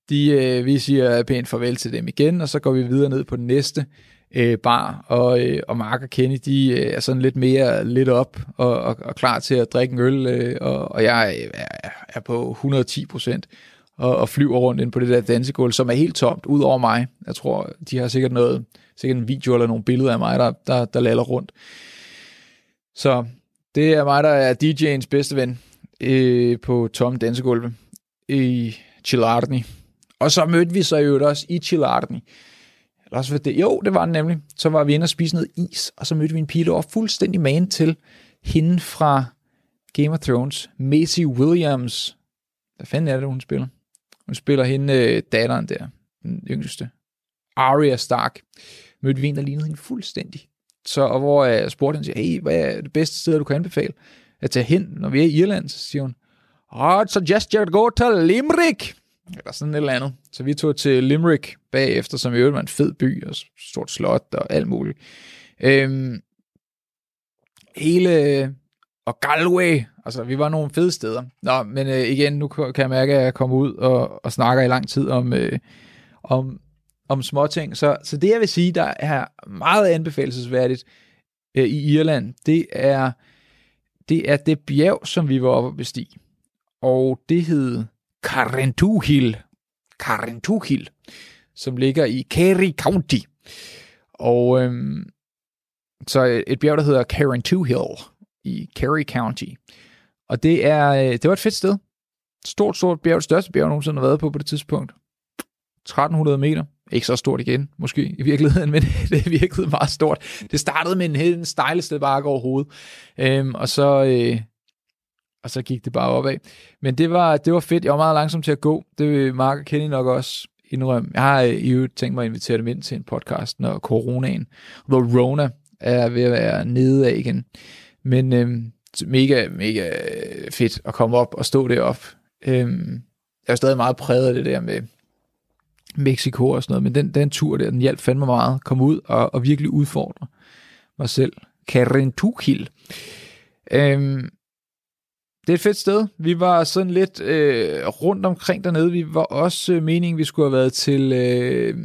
Speaker 2: De, øh, vi siger pænt farvel til dem igen, og så går vi videre ned på den næste øh, bar, og, øh, og Mark og Kenny, de øh, er sådan lidt mere lidt op og, og, og klar til at drikke en øl, øh, og, og jeg øh, er, er på 110 procent og, og flyver rundt ind på det der dansegulv, som er helt tomt, ud over mig. Jeg tror, de har sikkert noget, sikkert en video eller nogle billeder af mig, der, der, der laller rundt. Så det er mig, der er DJ'ens bedste ven øh, på tom dansegulve i Chilarni. Og så mødte vi så jo også i Chilarni. Eller også det, jo, det var den nemlig. Så var vi inde og spise noget is, og så mødte vi en pige, der var fuldstændig man til hende fra Game of Thrones, Macy Williams. Hvad fanden er det, hun spiller? Hun spiller hende øh, datteren der, den yngste. Arya Stark. Mødte vi en, der lignede hende fuldstændig. Så, og hvor jeg spurgte hende, hey, hvad er det bedste sted, du kan anbefale at tage hen, når vi er i Irland? Så siger hun, I'd suggest you go to Limerick. Eller sådan et eller andet. Så vi tog til Limerick bagefter, som i øvrigt var en fed by, og stort slot og alt muligt. Øhm, hele og Galway. Altså, vi var nogle fede steder. Nå, men øh, igen, nu kan jeg mærke, at jeg kommer ud og, og snakker i lang tid om, øh, om, om småting. Så, så det, jeg vil sige, der er meget anbefalesværdigt øh, i Irland, det er, det er det bjerg, som vi var oppe at bestige. og det hed Karentuhil. Karentuhil, som ligger i Kerry County. Og øhm, så et bjerg, der hedder Karentuhil i Kerry County. Og det er øh, det var et fedt sted. Stort, stort bjerg. Det største bjerg, jeg nogensinde har været på på det tidspunkt. 1300 meter. Ikke så stort igen, måske i virkeligheden, [laughs] men det virkede meget stort. Det startede med en helt stejleste bakke overhovedet. Øhm, og så... Øh, og så gik det bare opad. Men det var, det var fedt. Jeg var meget langsom til at gå. Det vil Mark og Kenny nok også indrømme. Jeg har øh, i øvrigt tænkt mig at invitere dem ind til en podcast, når coronaen, The Rona, er ved at være nede af igen. Men øhm, mega, mega øh, fedt at komme op og stå derop. Øhm, jeg er stadig meget præget af det der med Mexico og sådan noget, men den, den tur der, den hjalp fandme meget. Kom ud og, og virkelig udfordre mig selv. Karentukil. Øhm, det er et fedt sted. Vi var sådan lidt øh, rundt omkring dernede. Vi var også øh, meningen, vi skulle have været til... Øh,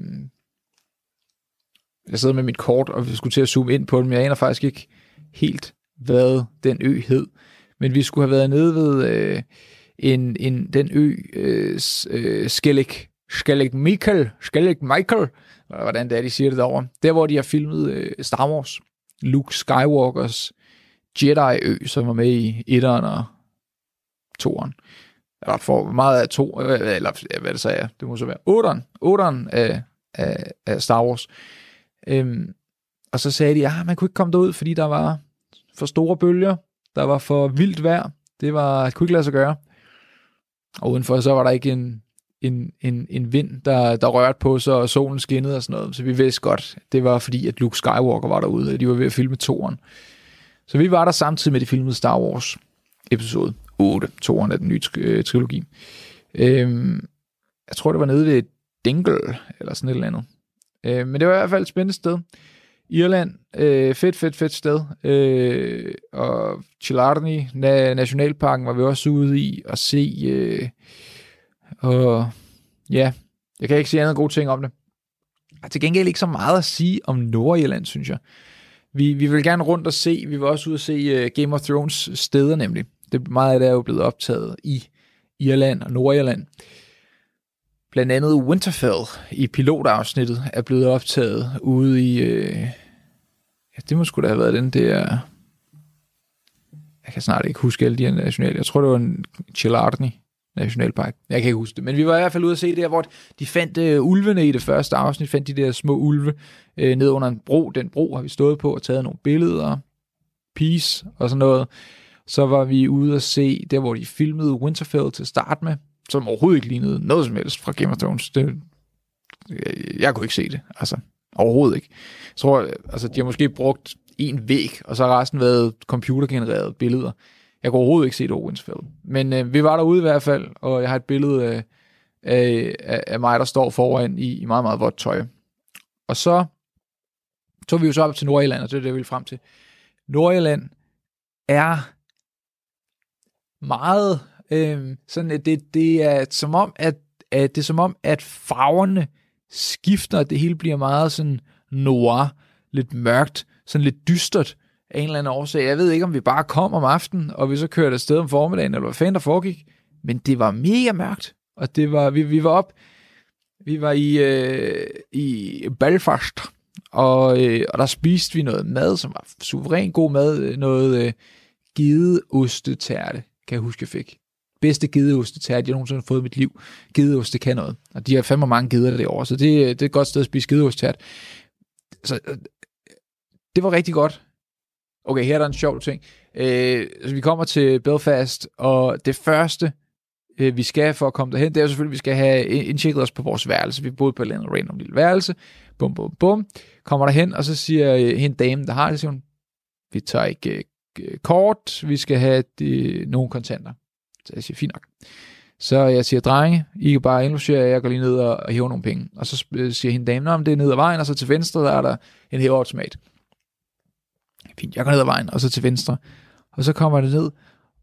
Speaker 2: jeg sidder med mit kort, og vi skulle til at zoome ind på den, men jeg aner faktisk ikke helt, hvad den ø hed. Men vi skulle have været nede ved øh, en, en, den ø, øh, øh, Skellig, Skellig Michael, Skellig Michael, øh, hvordan det er, de siger det derovre. Der, hvor de har filmet øh, Star Wars. Luke Skywalkers Jedi-ø, som var med i 1'eren og 2'eren. Eller for meget af to, øh, eller hvad det så er, det må så være otteren, otteren af, af, af Star Wars. Øhm, og så sagde de, at ah, man kunne ikke komme derud, fordi der var for store bølger, der var for vildt vejr, det var, det kunne ikke lade sig gøre. Og udenfor så var der ikke en, en, en, en vind, der, der rørte på sig, og solen skinnede og sådan noget. Så vi vidste godt, det var fordi, at Luke Skywalker var derude, og de var ved at filme toren. Så vi var der samtidig med, de filmede Star Wars episode 8, toren af den nye øh, trilogi. Øhm, jeg tror, det var nede ved Dingle, eller sådan et eller andet. Øh, men det var i hvert fald et spændende sted. Irland, øh, fedt, fedt, fedt sted. Øh, og Chilarni, na- Nationalparken, var vi også ude i at se. Øh, og ja, jeg kan ikke sige andet gode ting om det. Og til gengæld ikke så meget at sige om Nordirland, synes jeg. Vi, vi vil gerne rundt og se, vi vil også ud og se uh, Game of Thrones steder nemlig. Det, meget af det er jo blevet optaget i Irland og Nordirland. Blandt andet Winterfell i pilotafsnittet er blevet optaget ude i... Øh, ja, det må sgu da have været den der... Jeg kan snart ikke huske alle de her nationale. Jeg tror, det var en Chillarni Nationalpark. Jeg kan ikke huske det. Men vi var i hvert fald ude at se der, hvor de fandt øh, ulvene i det første afsnit, fandt de der små ulve øh, ned under en bro. Den bro har vi stået på og taget nogle billeder. Peace og sådan noget. Så var vi ude at se der, hvor de filmede Winterfell til start med, som overhovedet ikke lignede noget som helst fra Game of Thrones. Det, jeg, jeg kunne ikke se det, altså overhovedet ikke. Jeg tror, altså de har måske brugt en væg, og så har resten været computergenererede billeder. Jeg kunne overhovedet ikke se det Owensfeld. Men øh, vi var derude i hvert fald, og jeg har et billede af, af, af mig, der står foran i, i meget, meget vådt tøj. Og så tog vi jo så op til Nordjylland, og det er det, jeg vil frem til. Nordjylland er meget øh, sådan, at det, det er som om, at, at det er som om, at farverne skifter, og det hele bliver meget sådan noir, lidt mørkt, sådan lidt dystert af en eller anden årsag. Jeg ved ikke, om vi bare kom om aftenen, og vi så kørte afsted om formiddagen, eller hvad fanden der foregik, men det var mega mørkt, og det var, vi, vi var op, vi var i, øh, i Belfast, og, øh, og der spiste vi noget mad, som var suveræn god mad, øh, noget øh, gideostetærte kan jeg huske, jeg fik. Bedste gideostetærte, jeg nogensinde har fået i mit liv. Gideoste kan noget. Og de har fandme mange geder derovre, så det, øh, det er et godt sted at spise gideostetærte. Så øh, det var rigtig godt. Okay, her er der en sjov ting. Øh, så vi kommer til Belfast, og det første, øh, vi skal for at komme derhen, det er selvfølgelig, at vi skal have indtjekket os på vores værelse. Vi boede på et eller andet random lille værelse. Bum, bum, bum. Kommer derhen, og så siger øh, hende dame, der har det, siger hun, vi tager ikke Øh, kort, vi skal have de, nogle kontanter. Så jeg siger, fint nok. Så jeg siger, drenge, I kan bare indlogere, jeg går lige ned og, og hæver nogle penge. Og så øh, siger hende dame, om det er ned ad vejen, og så til venstre, der er der en hæveautomat. Fint, jeg går ned ad vejen, og så til venstre. Og så kommer det ned,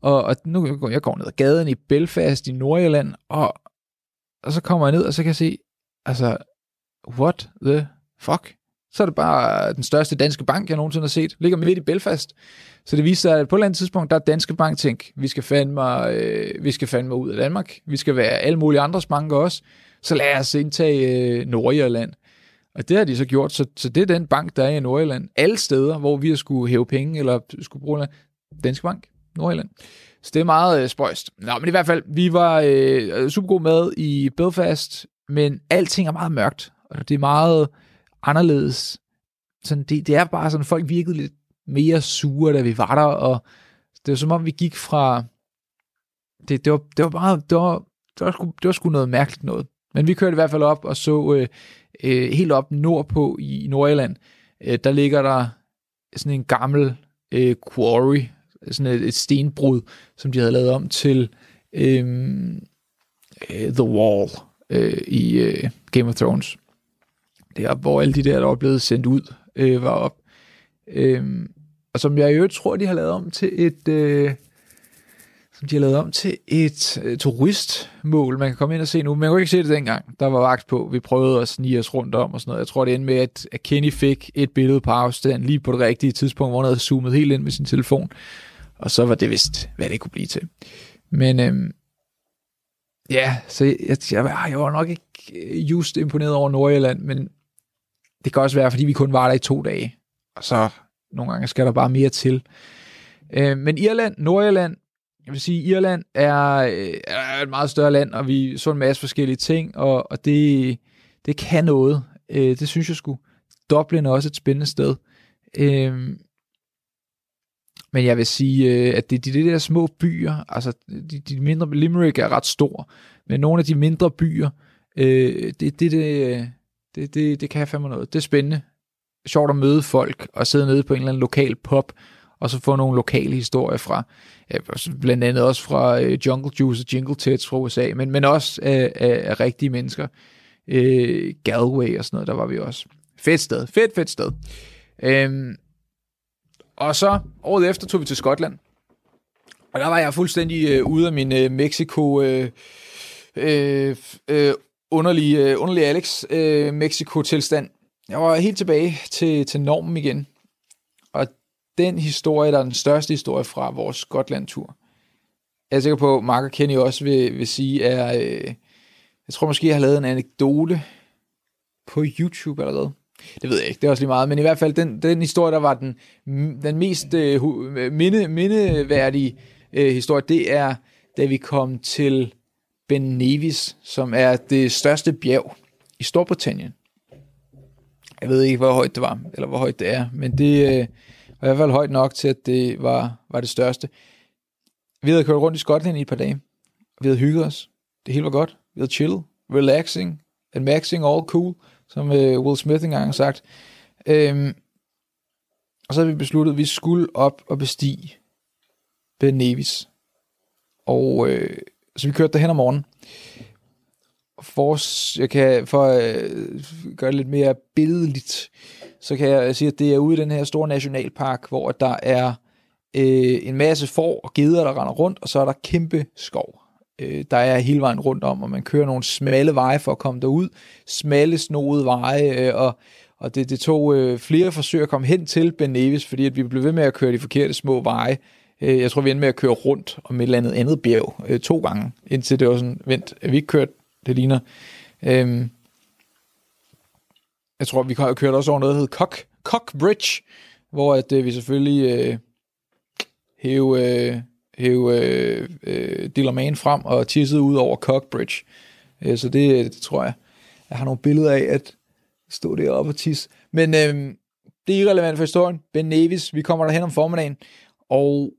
Speaker 2: og, og nu går jeg går ned ad gaden i Belfast i Nordjylland, og, og så kommer jeg ned, og så kan jeg se, altså, what the fuck? Så er det bare den største danske bank, jeg nogensinde har set. Ligger midt i Belfast. Så det viser sig, at på et eller andet tidspunkt, der er Danske Bank tænkt, vi skal fandme, øh, vi skal fandme ud af Danmark. Vi skal være alle mulige andres banker også. Så lad os indtage øh, Nordjylland. Og det har de så gjort, så, så det er den bank, der er i Nordjylland. Alle steder, hvor vi har skulle hæve penge, eller skulle bruge Danske Bank, Nordjylland. Så det er meget øh, spøjst. Nå, men i hvert fald, vi var øh, super god med i Belfast, men alting er meget mørkt, og det er meget anderledes. Sådan, det, det er bare sådan, folk virkede lidt mere sure, da vi var der, og det var som om, vi gik fra... Det, det, var, det var bare... Det var, det var, sgu, det var sgu noget mærkeligt noget. Men vi kørte i hvert fald op og så øh, øh, helt op nordpå i Nordjylland. Øh, der ligger der sådan en gammel øh, quarry, sådan et, et stenbrud, som de havde lavet om til øh, øh The Wall øh, i øh, Game of Thrones. Det er hvor alle de der, der var blevet sendt ud, øh, var op. Øh, og som jeg i øvrigt tror, de har lavet om til et... Øh, som de har lavet om til et øh, turistmål, man kan komme ind og se nu. Man kunne ikke se det dengang. Der var vagt på. Vi prøvede at snige os rundt om og sådan noget. Jeg tror, det endte med, at, at Kenny fik et billede på afstand lige på det rigtige tidspunkt, hvor han havde zoomet helt ind med sin telefon. Og så var det vist, hvad det kunne blive til. Men øhm, ja, så jeg, jeg, jeg var nok ikke øh, just imponeret over Nordjylland, men det kan også være, fordi vi kun var der i to dage. Og så nogle gange skal der bare mere til. Øh, men Irland, Nordjylland, jeg vil sige, Irland er, øh, er et meget større land, og vi så en masse forskellige ting, og, og det, det kan noget. Øh, det synes jeg skulle. Dublin er også et spændende sted. Øh, men jeg vil sige, øh, at det er de, de der små byer, altså de, de mindre, Limerick er ret stor, men nogle af de mindre byer, øh, det, det, det, det, det, det kan have fandme noget. Det er spændende. Sjovt at møde folk og sidde nede på en eller anden lokal pub, og så få nogle lokale historier fra, øh, blandt andet også fra øh, Jungle Juice og Jingle Tits fra USA, men, men også af, af, af rigtige mennesker. Øh, Galway og sådan noget, der var vi også. Fedt sted, fedt, fedt sted. Øhm, og så året efter tog vi til Skotland. Og der var jeg fuldstændig øh, ude af min øh, Mexico øh, øh, øh, underlige, øh, underlige Alex øh, Mexico-tilstand. Jeg var helt tilbage til, til normen igen. Den historie, der er den største historie fra vores Skotland-tur, jeg er sikker på, at Mark og Kenny også vil, vil sige, er, øh, jeg tror måske, jeg har lavet en anekdote på YouTube allerede. Det ved jeg ikke, det er også lige meget, men i hvert fald den, den historie, der var den, den mest øh, minde, mindeværdige øh, historie, det er, da vi kom til Ben Nevis, som er det største bjerg i Storbritannien. Jeg ved ikke, hvor højt det var, eller hvor højt det er, men det øh, var i hvert fald højt nok til, at det var, var det største. Vi havde kørt rundt i Skotland i et par dage. Vi havde hygget os. Det hele var godt. Vi havde chillet, relaxing, and maxing all cool som øh, Will Smith engang har sagt. Øhm, og så havde vi besluttet, at vi skulle op og bestige Ben Nevis. Og øh, så vi kørte derhen om morgenen. For, jeg kan, for at gøre det lidt mere billedligt, så kan jeg sige, at det er ude i den her store nationalpark, hvor der er øh, en masse får og geder, der render rundt, og så er der kæmpe skov øh, der er hele vejen rundt om, og man kører nogle smalle veje for at komme derud, smalle snoede veje, øh, og, og det, det tog øh, flere forsøg at komme hen til Ben Nevis, fordi at vi blev ved med at køre de forkerte små veje. Øh, jeg tror, vi endte med at køre rundt om et eller andet andet bjerg øh, to gange, indtil det var sådan, vent, er vi ikke kørt, det ligner. Øhm, jeg tror, vi kørte også over noget, der hed Cock, Cock Bridge, hvor at, øh, vi selvfølgelig øh, hæve, øh, hæve øh, øh, Dillerman frem og tissede ud over Cockbridge. Øh, så det, øh, det tror jeg, jeg har nogle billeder af, at stå deroppe og tisse. Men øh, det er irrelevant for historien. Ben Nevis, vi kommer derhen om formiddagen, og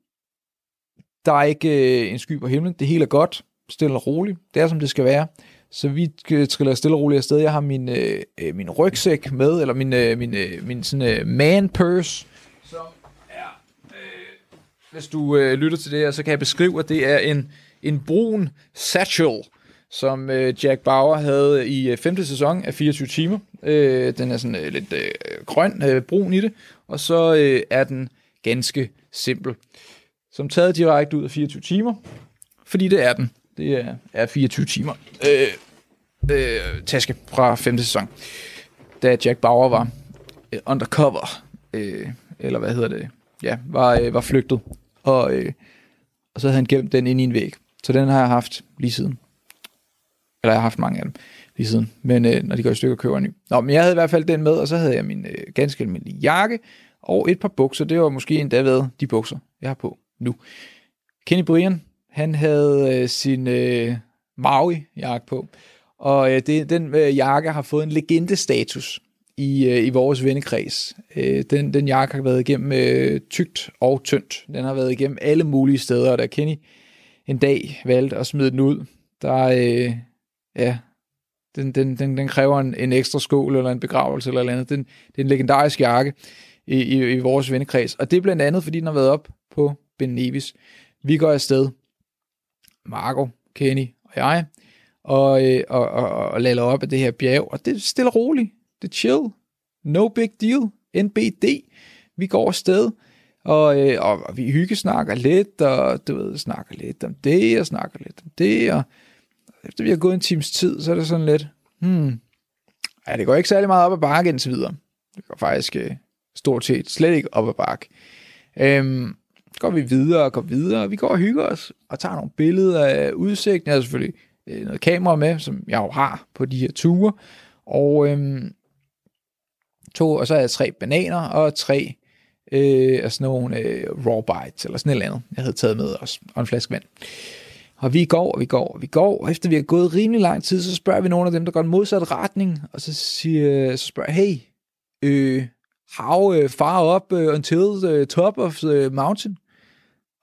Speaker 2: der er ikke øh, en sky på himlen. Det hele er godt, stille og roligt. Det er, som det skal være. Så vi øh, triller stille og roligt afsted. Jeg har min, øh, øh, min rygsæk med, eller min, øh, min, øh, min sådan, øh, man purse, øh, hvis du øh, lytter til det her, så kan jeg beskrive, at det er en, en brun satchel, som øh, Jack Bauer havde i øh, femte sæson af 24 timer. Øh, den er sådan øh, lidt øh, grøn, øh, brun i det, og så øh, er den ganske simpel. Som taget direkte ud af 24 timer, fordi det er den. Det er, er 24 timer. Øh, øh, taske fra femte sæson, da Jack Bauer var øh, undercover, øh, eller hvad hedder det, ja, var, øh, var flygtet, og, øh, og så havde han gemt den ind i en væg. Så den har jeg haft lige siden. Eller jeg har haft mange af dem lige siden, men øh, når de går i stykker, køber jeg en ny. Nå, men jeg havde i hvert fald den med, og så havde jeg min øh, ganske almindelige jakke, og et par bukser. Det var måske endda været de bukser, jeg har på nu. Kenny Brian, han havde øh, sin øh, Maui-jakke på, og øh, det, den øh, jakke har fået en legendestatus i, øh, i vores vennekreds. Øh, den, den jakke har været igennem øh, tykt og tyndt. Den har været igennem alle mulige steder, og da Kenny en dag valgte at smide den ud, der, øh, ja, den, den, den, den kræver en, en ekstra skål eller en begravelse eller noget andet. Den, det er en legendarisk jakke i, i, i vores vennekreds. Og det er blandt andet, fordi den har været op på Ben Nevis. Vi går afsted, Marco, Kenny og jeg, og, øh, og, og, og lader op af det her bjerg, og det er stille og roligt. Det er chill. No big deal. NBD. Vi går afsted, og, øh, og, og vi hyggesnakker lidt, og du ved, snakker lidt om det, og snakker lidt om det, og efter vi har gået en times tid, så er det sådan lidt, hmm, ja, det går ikke særlig meget op ad bakke indtil videre. Det går faktisk øh, stort set slet ikke op ad bakke. Øhm, går vi videre og går videre, og vi går og hygger os, og tager nogle billeder af udsigten. Jeg har selvfølgelig øh, noget kamera med, som jeg jo har på de her ture, og øhm, to, og så er jeg tre bananer og tre øh, og sådan nogle øh, raw bites, eller sådan et eller andet, jeg havde taget med os, og en flaske vand. Og vi går, og vi går, og vi går, og efter vi har gået rimelig lang tid, så spørger vi nogle af dem, der går en modsatte retning, og så, siger, så spørger hey, øh, how uh, far up uh, until the top of the mountain?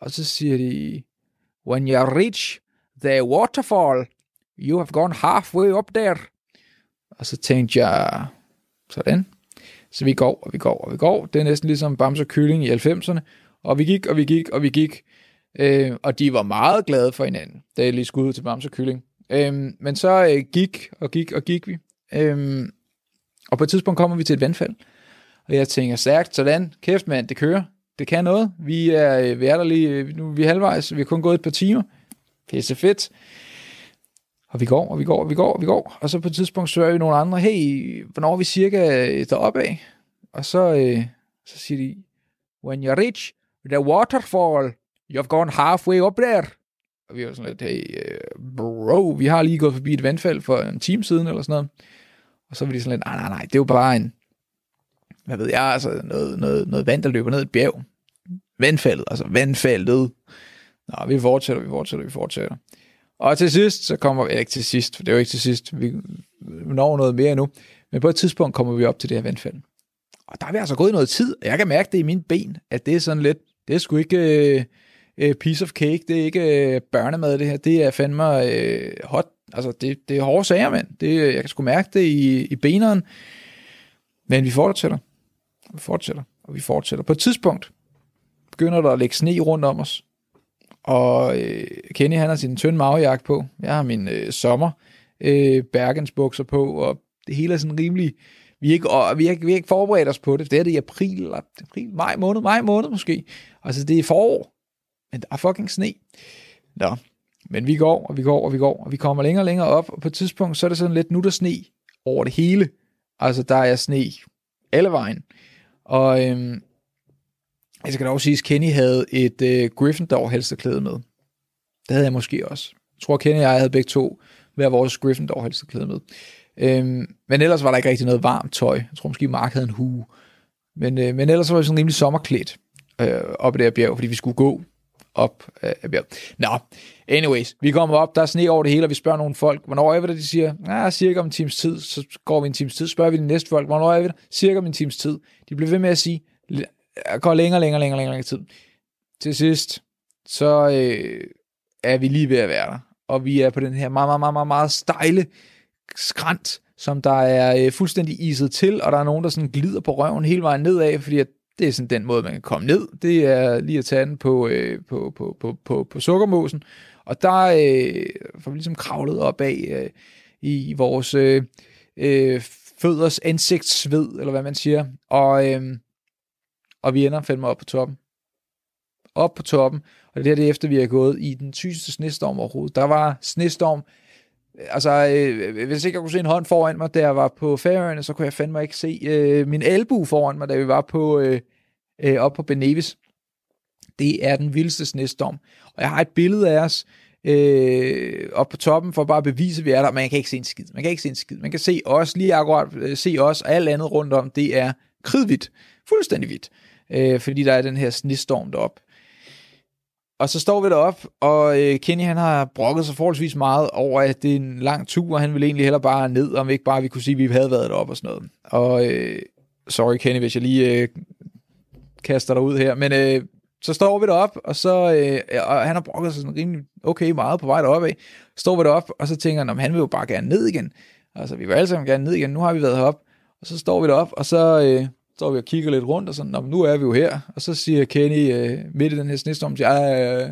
Speaker 2: Og så siger de, when you reach the waterfall, you have gone halfway up there. Og så tænkte jeg, sådan. Så vi går, og vi går, og vi går. Det er næsten ligesom Bamse Kylling i 90'erne. Og vi gik, og vi gik, og vi gik. Øh, og de var meget glade for hinanden, da jeg lige skulle ud til Bamse Kylling. Øh, men så øh, gik, og gik, og gik vi. Øh, og på et tidspunkt kommer vi til et vandfald. Og jeg tænker, stærkt, sådan, kæft mand, det kører. Det kan noget. Vi er, øh, vi er der lige, øh, nu er vi halvvejs, vi har kun gået et par timer. Pisse fedt. Og vi går, og vi går, og vi går, og vi går. Og så på et tidspunkt søger vi nogle andre, hey, hvornår er vi cirka øh, deroppe af? Og så, øh, så siger de, when you reach the waterfall, you've gone halfway up there. Og vi var sådan lidt, hey, bro, vi har lige gået forbi et vandfald for en time siden, eller sådan noget. Og så var de sådan lidt, nej, nej, nej, det er jo bare en, hvad ved jeg, altså noget, noget, noget vand, der løber ned et bjerg. Vandfaldet, altså vandfaldet. Nå, vi fortsætter, vi fortsætter, vi fortsætter. Og til sidst, så kommer vi, ikke til sidst, for det er jo ikke til sidst, vi når noget mere nu, men på et tidspunkt kommer vi op til det her vandfald. Og der er vi altså gået noget tid, og jeg kan mærke det i mine ben, at det er sådan lidt, det er sgu ikke uh, piece of cake, det er ikke uh, børnemad det her, det er fandme uh, hot, altså det, det er hårde sager, mand. Det, jeg kan sgu mærke det i, i beneren, men vi fortsætter. Vi fortsætter, og vi fortsætter. På et tidspunkt begynder der at lægge sne rundt om os. Og øh, Kenny han har sin tynde mavejakke på. Jeg har min øh, sommer øh, Bergens bukser på, og det hele er sådan rimelig... Vi er, ikke, og vi, er, vi er ikke forberedt os på det. Det er det i april, eller april, maj måned, maj måned måske. Altså det er forår, men der er fucking sne. Nå, men vi går, og vi går, og vi går, og vi kommer længere og længere op, og på et tidspunkt, så er det sådan lidt, nu der sne over det hele. Altså, der er sne alle vejen. Og øhm, jeg skal dog sige, at Kenny havde et øh, Gryffindor halsterklæde med. Det havde jeg måske også. Jeg tror, Kenny og jeg havde begge to hver vores Gryffindor halsterklæde med. Øhm, men ellers var der ikke rigtig noget varmt tøj. Jeg tror måske, Mark havde en hue. Men, øh, men ellers var det sådan rimelig sommerklædt øh, op i det her bjerg, fordi vi skulle gå op øh, af bjerget. Nå, anyways, vi kommer op, der er sne over det hele, og vi spørger nogle folk, hvornår er vi der? De siger, ja, cirka om en times tid, så går vi en times tid, spørger vi de næste folk, hvornår er vi der? Cirka om en times tid. De bliver ved med at sige, går længere, længere, længere, længere tid. Til sidst, så øh, er vi lige ved at være der. Og vi er på den her meget, meget, meget, meget, meget stejle skrant, som der er øh, fuldstændig iset til, og der er nogen, der sådan glider på røven hele vejen nedad, fordi at det er sådan den måde, man kan komme ned. Det er lige at tage den på, øh, på, på, på, på, på sukkermåsen. Og der øh, får vi ligesom kravlet op af øh, i vores øh, øh, fødders ansigtssved, eller hvad man siger. Og, øh, og vi ender fandme op på toppen. Op på toppen. Og det er det efter, vi har gået i den sygeste snestorm overhovedet. Der var snestorm altså, øh, hvis ikke jeg kunne se en hånd foran mig, da jeg var på Færøerne, så kunne jeg fandme ikke se øh, min albu foran mig, da vi var på øh, øh, op på Benevis. Det er den vildeste snestorm. Og jeg har et billede af os øh, op på toppen for bare at bevise, at vi er der. Men man kan ikke se en skid. Man kan ikke se en skid. Man kan se os, lige akkurat øh, se os, og alt andet rundt om, det er kridhvidt. Fuldstændig hvidt. Øh, fordi der er den her snestorm deroppe. Og så står vi derop, og øh, Kenny han har brokket sig forholdsvis meget over, at det er en lang tur, og han ville egentlig heller bare ned, om ikke bare vi kunne sige, at vi havde været deroppe og sådan noget. Og øh, sorry Kenny, hvis jeg lige øh, kaster dig ud her, men øh, så står vi derop, og så øh, og han har brokket sig sådan rimelig okay meget på vej derop af. Står vi derop, og så tænker han, han vil jo bare gerne ned igen. Altså, vi vil alle sammen gerne ned igen, nu har vi været herop. Og så står vi derop, og så øh, står vi og kigger lidt rundt, og sådan, nu er vi jo her. Og så siger Kenny øh, midt i den her snestorm, til, ah, øh,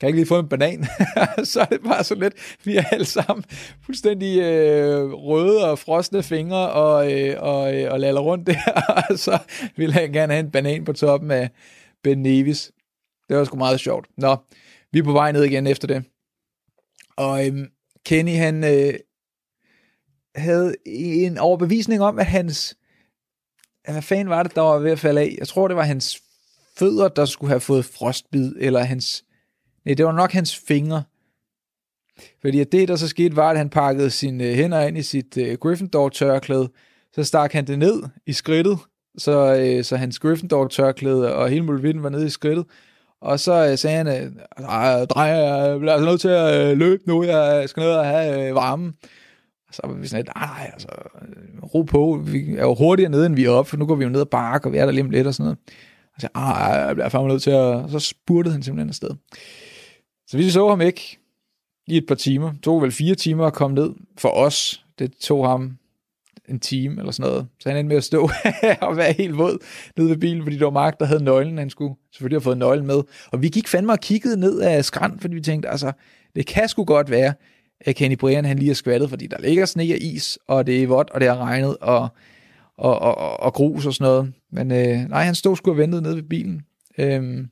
Speaker 2: kan jeg ikke lige få en banan? [laughs] så er det bare så lidt. Vi er alle sammen fuldstændig øh, røde og frosne fingre og, øh, og, øh, og laller rundt der. [laughs] og så vil jeg gerne have en banan på toppen af Ben Nevis. Det var sgu meget sjovt. Nå, vi er på vej ned igen efter det. Og øh, Kenny, han øh, havde en overbevisning om, at hans... Hvad fanden var det, der var ved at falde af? Jeg tror, det var hans fødder, der skulle have fået frostbid, eller hans Nej, det var nok hans fingre. Fordi at det, der så skete, var, at han pakkede sine øh, hænder ind i sit øh, Gryffindor-tørklæde. Så stak han det ned i skridtet, så, øh, så hans Gryffindor-tørklæde og hele muligheden var nede i skridtet. Og så øh, sagde han, øh, uh, drej, jeg bliver altså nødt til at øh, løbe nu, jeg skal ned og have øh, varme. Og så var vi sådan lidt, nej, altså, øh, ro på, vi er jo hurtigere nede, end vi er oppe, for nu går vi jo ned og bakke, og vi er der lige om lidt og sådan noget. Og så ah, jeg bliver fandme nødt til at... Og så spurtede han simpelthen afsted. Så vi så ham ikke i et par timer. Det tog vel fire timer at komme ned for os. Det tog ham en time eller sådan noget. Så han endte med at stå [laughs] og være helt våd nede ved bilen, fordi det var Mark, der havde nøglen. Han skulle selvfølgelig have fået nøglen med. Og vi gik fandme og kiggede ned af skrand, fordi vi tænkte, altså, det kan sgu godt være, at Kenny Brian han lige er skvattet, fordi der ligger sne og is, og det er vådt, og det har regnet, og, og, og, og, og grus og sådan noget. Men øh, nej, han stod sgu og ventede nede ved bilen. Øhm,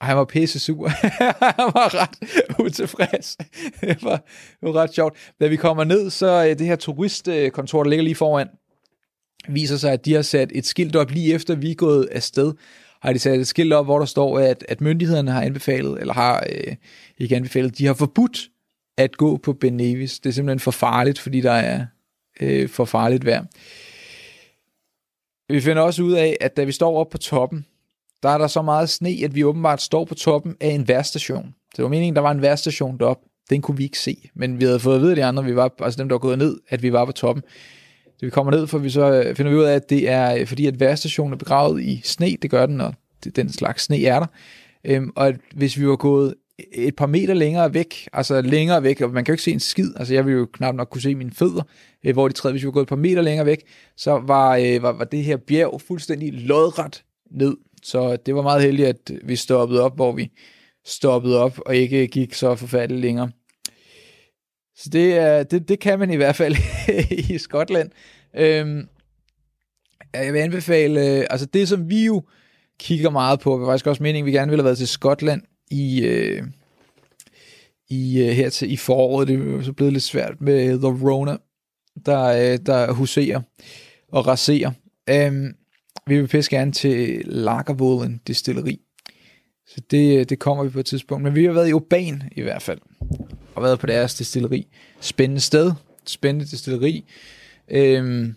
Speaker 2: og han var pisse sur. [laughs] han var ret utilfreds. det, var, det var ret sjovt. Da vi kommer ned, så øh, det her turistkontor, der ligger lige foran, viser sig, at de har sat et skilt op lige efter vi er gået afsted. Har de sat et skilt op, hvor der står, at, at myndighederne har anbefalet, eller har øh, ikke anbefalet, de har forbudt at gå på Ben Nevis. Det er simpelthen for farligt, fordi der er øh, for farligt vejr. Vi finder også ud af, at da vi står oppe på toppen, der er der så meget sne, at vi åbenbart står på toppen af en værstation. Det var meningen, der var en værstation deroppe. Den kunne vi ikke se, men vi havde fået at vide de andre, vi var, altså dem, der var gået ned, at vi var på toppen. Så vi kommer ned, for vi så øh, finder vi ud af, at det er øh, fordi, at værstationen er begravet i sne. Det gør den, og det, den slags sne er der. Øhm, og at hvis vi var gået et par meter længere væk, altså længere væk, og man kan jo ikke se en skid, altså jeg ville jo knap nok kunne se mine fødder, øh, hvor de træder, hvis vi var gået et par meter længere væk, så var, øh, var, var det her bjerg fuldstændig lodret ned. Så det var meget heldigt, at vi stoppede op, hvor vi stoppede op, og ikke gik så forfærdeligt længere. Så det, er, det, det kan man i hvert fald [laughs] i Skotland. Øhm, jeg vil anbefale, øh, altså det som vi jo kigger meget på, var faktisk også meningen, vi gerne ville have været til Skotland i, øh, i øh, her til i foråret. Det er så blevet lidt svært med The Rona, der, øh, der huserer og raserer. Øhm, vi vil pisse gerne til Lagervåden Distilleri. Så det, øh, det kommer vi på et tidspunkt. Men vi har været i Urban i hvert fald. Og været på deres distilleri. Spændende sted. Spændende distilleri. Øhm,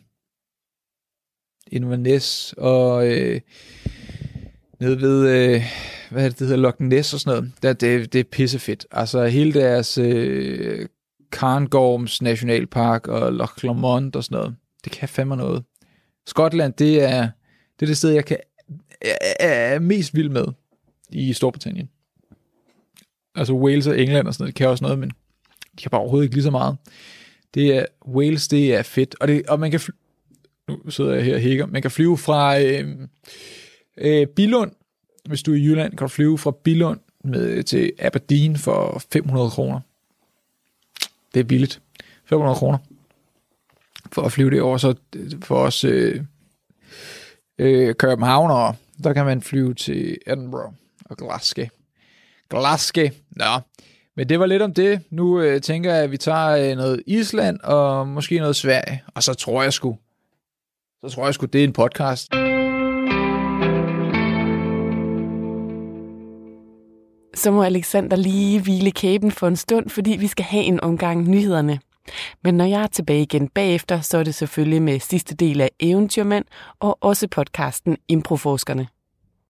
Speaker 2: Inverness og øh, nede ved, øh, hvad er det, det hedder, Loch Ness og sådan noget. Det, det, det er pissefedt. Altså hele deres øh, Carngorms Nationalpark og Loch Lomond og sådan noget. Det kan fandme noget. Skotland, det er, det er det sted, jeg kan, er, er mest vild med i Storbritannien. Altså Wales og England og sådan noget, det kan også noget, men de har bare overhovedet ikke lige så meget. Det er, Wales, det er fedt, og, det, og man kan, nu sidder jeg her og hækker, man kan flyve fra øh, øh, Bilund, hvis du er i Jylland, kan du flyve fra Bilund med, til Aberdeen for 500 kroner. Det er billigt. 500 kroner for at flyve det over, så øh, for os øh, øh, København, der kan man flyve til Edinburgh og Glasgow. Glasgow, ja. Men det var lidt om det. Nu øh, tænker jeg, at vi tager øh, noget Island og måske noget Sverige. Og så tror jeg sgu, så tror jeg sgu, det er en podcast.
Speaker 1: Så må Alexander lige hvile kæben for en stund, fordi vi skal have en omgang nyhederne. Men når jeg er tilbage igen bagefter, så er det selvfølgelig med sidste del af Eventyrmand og også podcasten Improforskerne.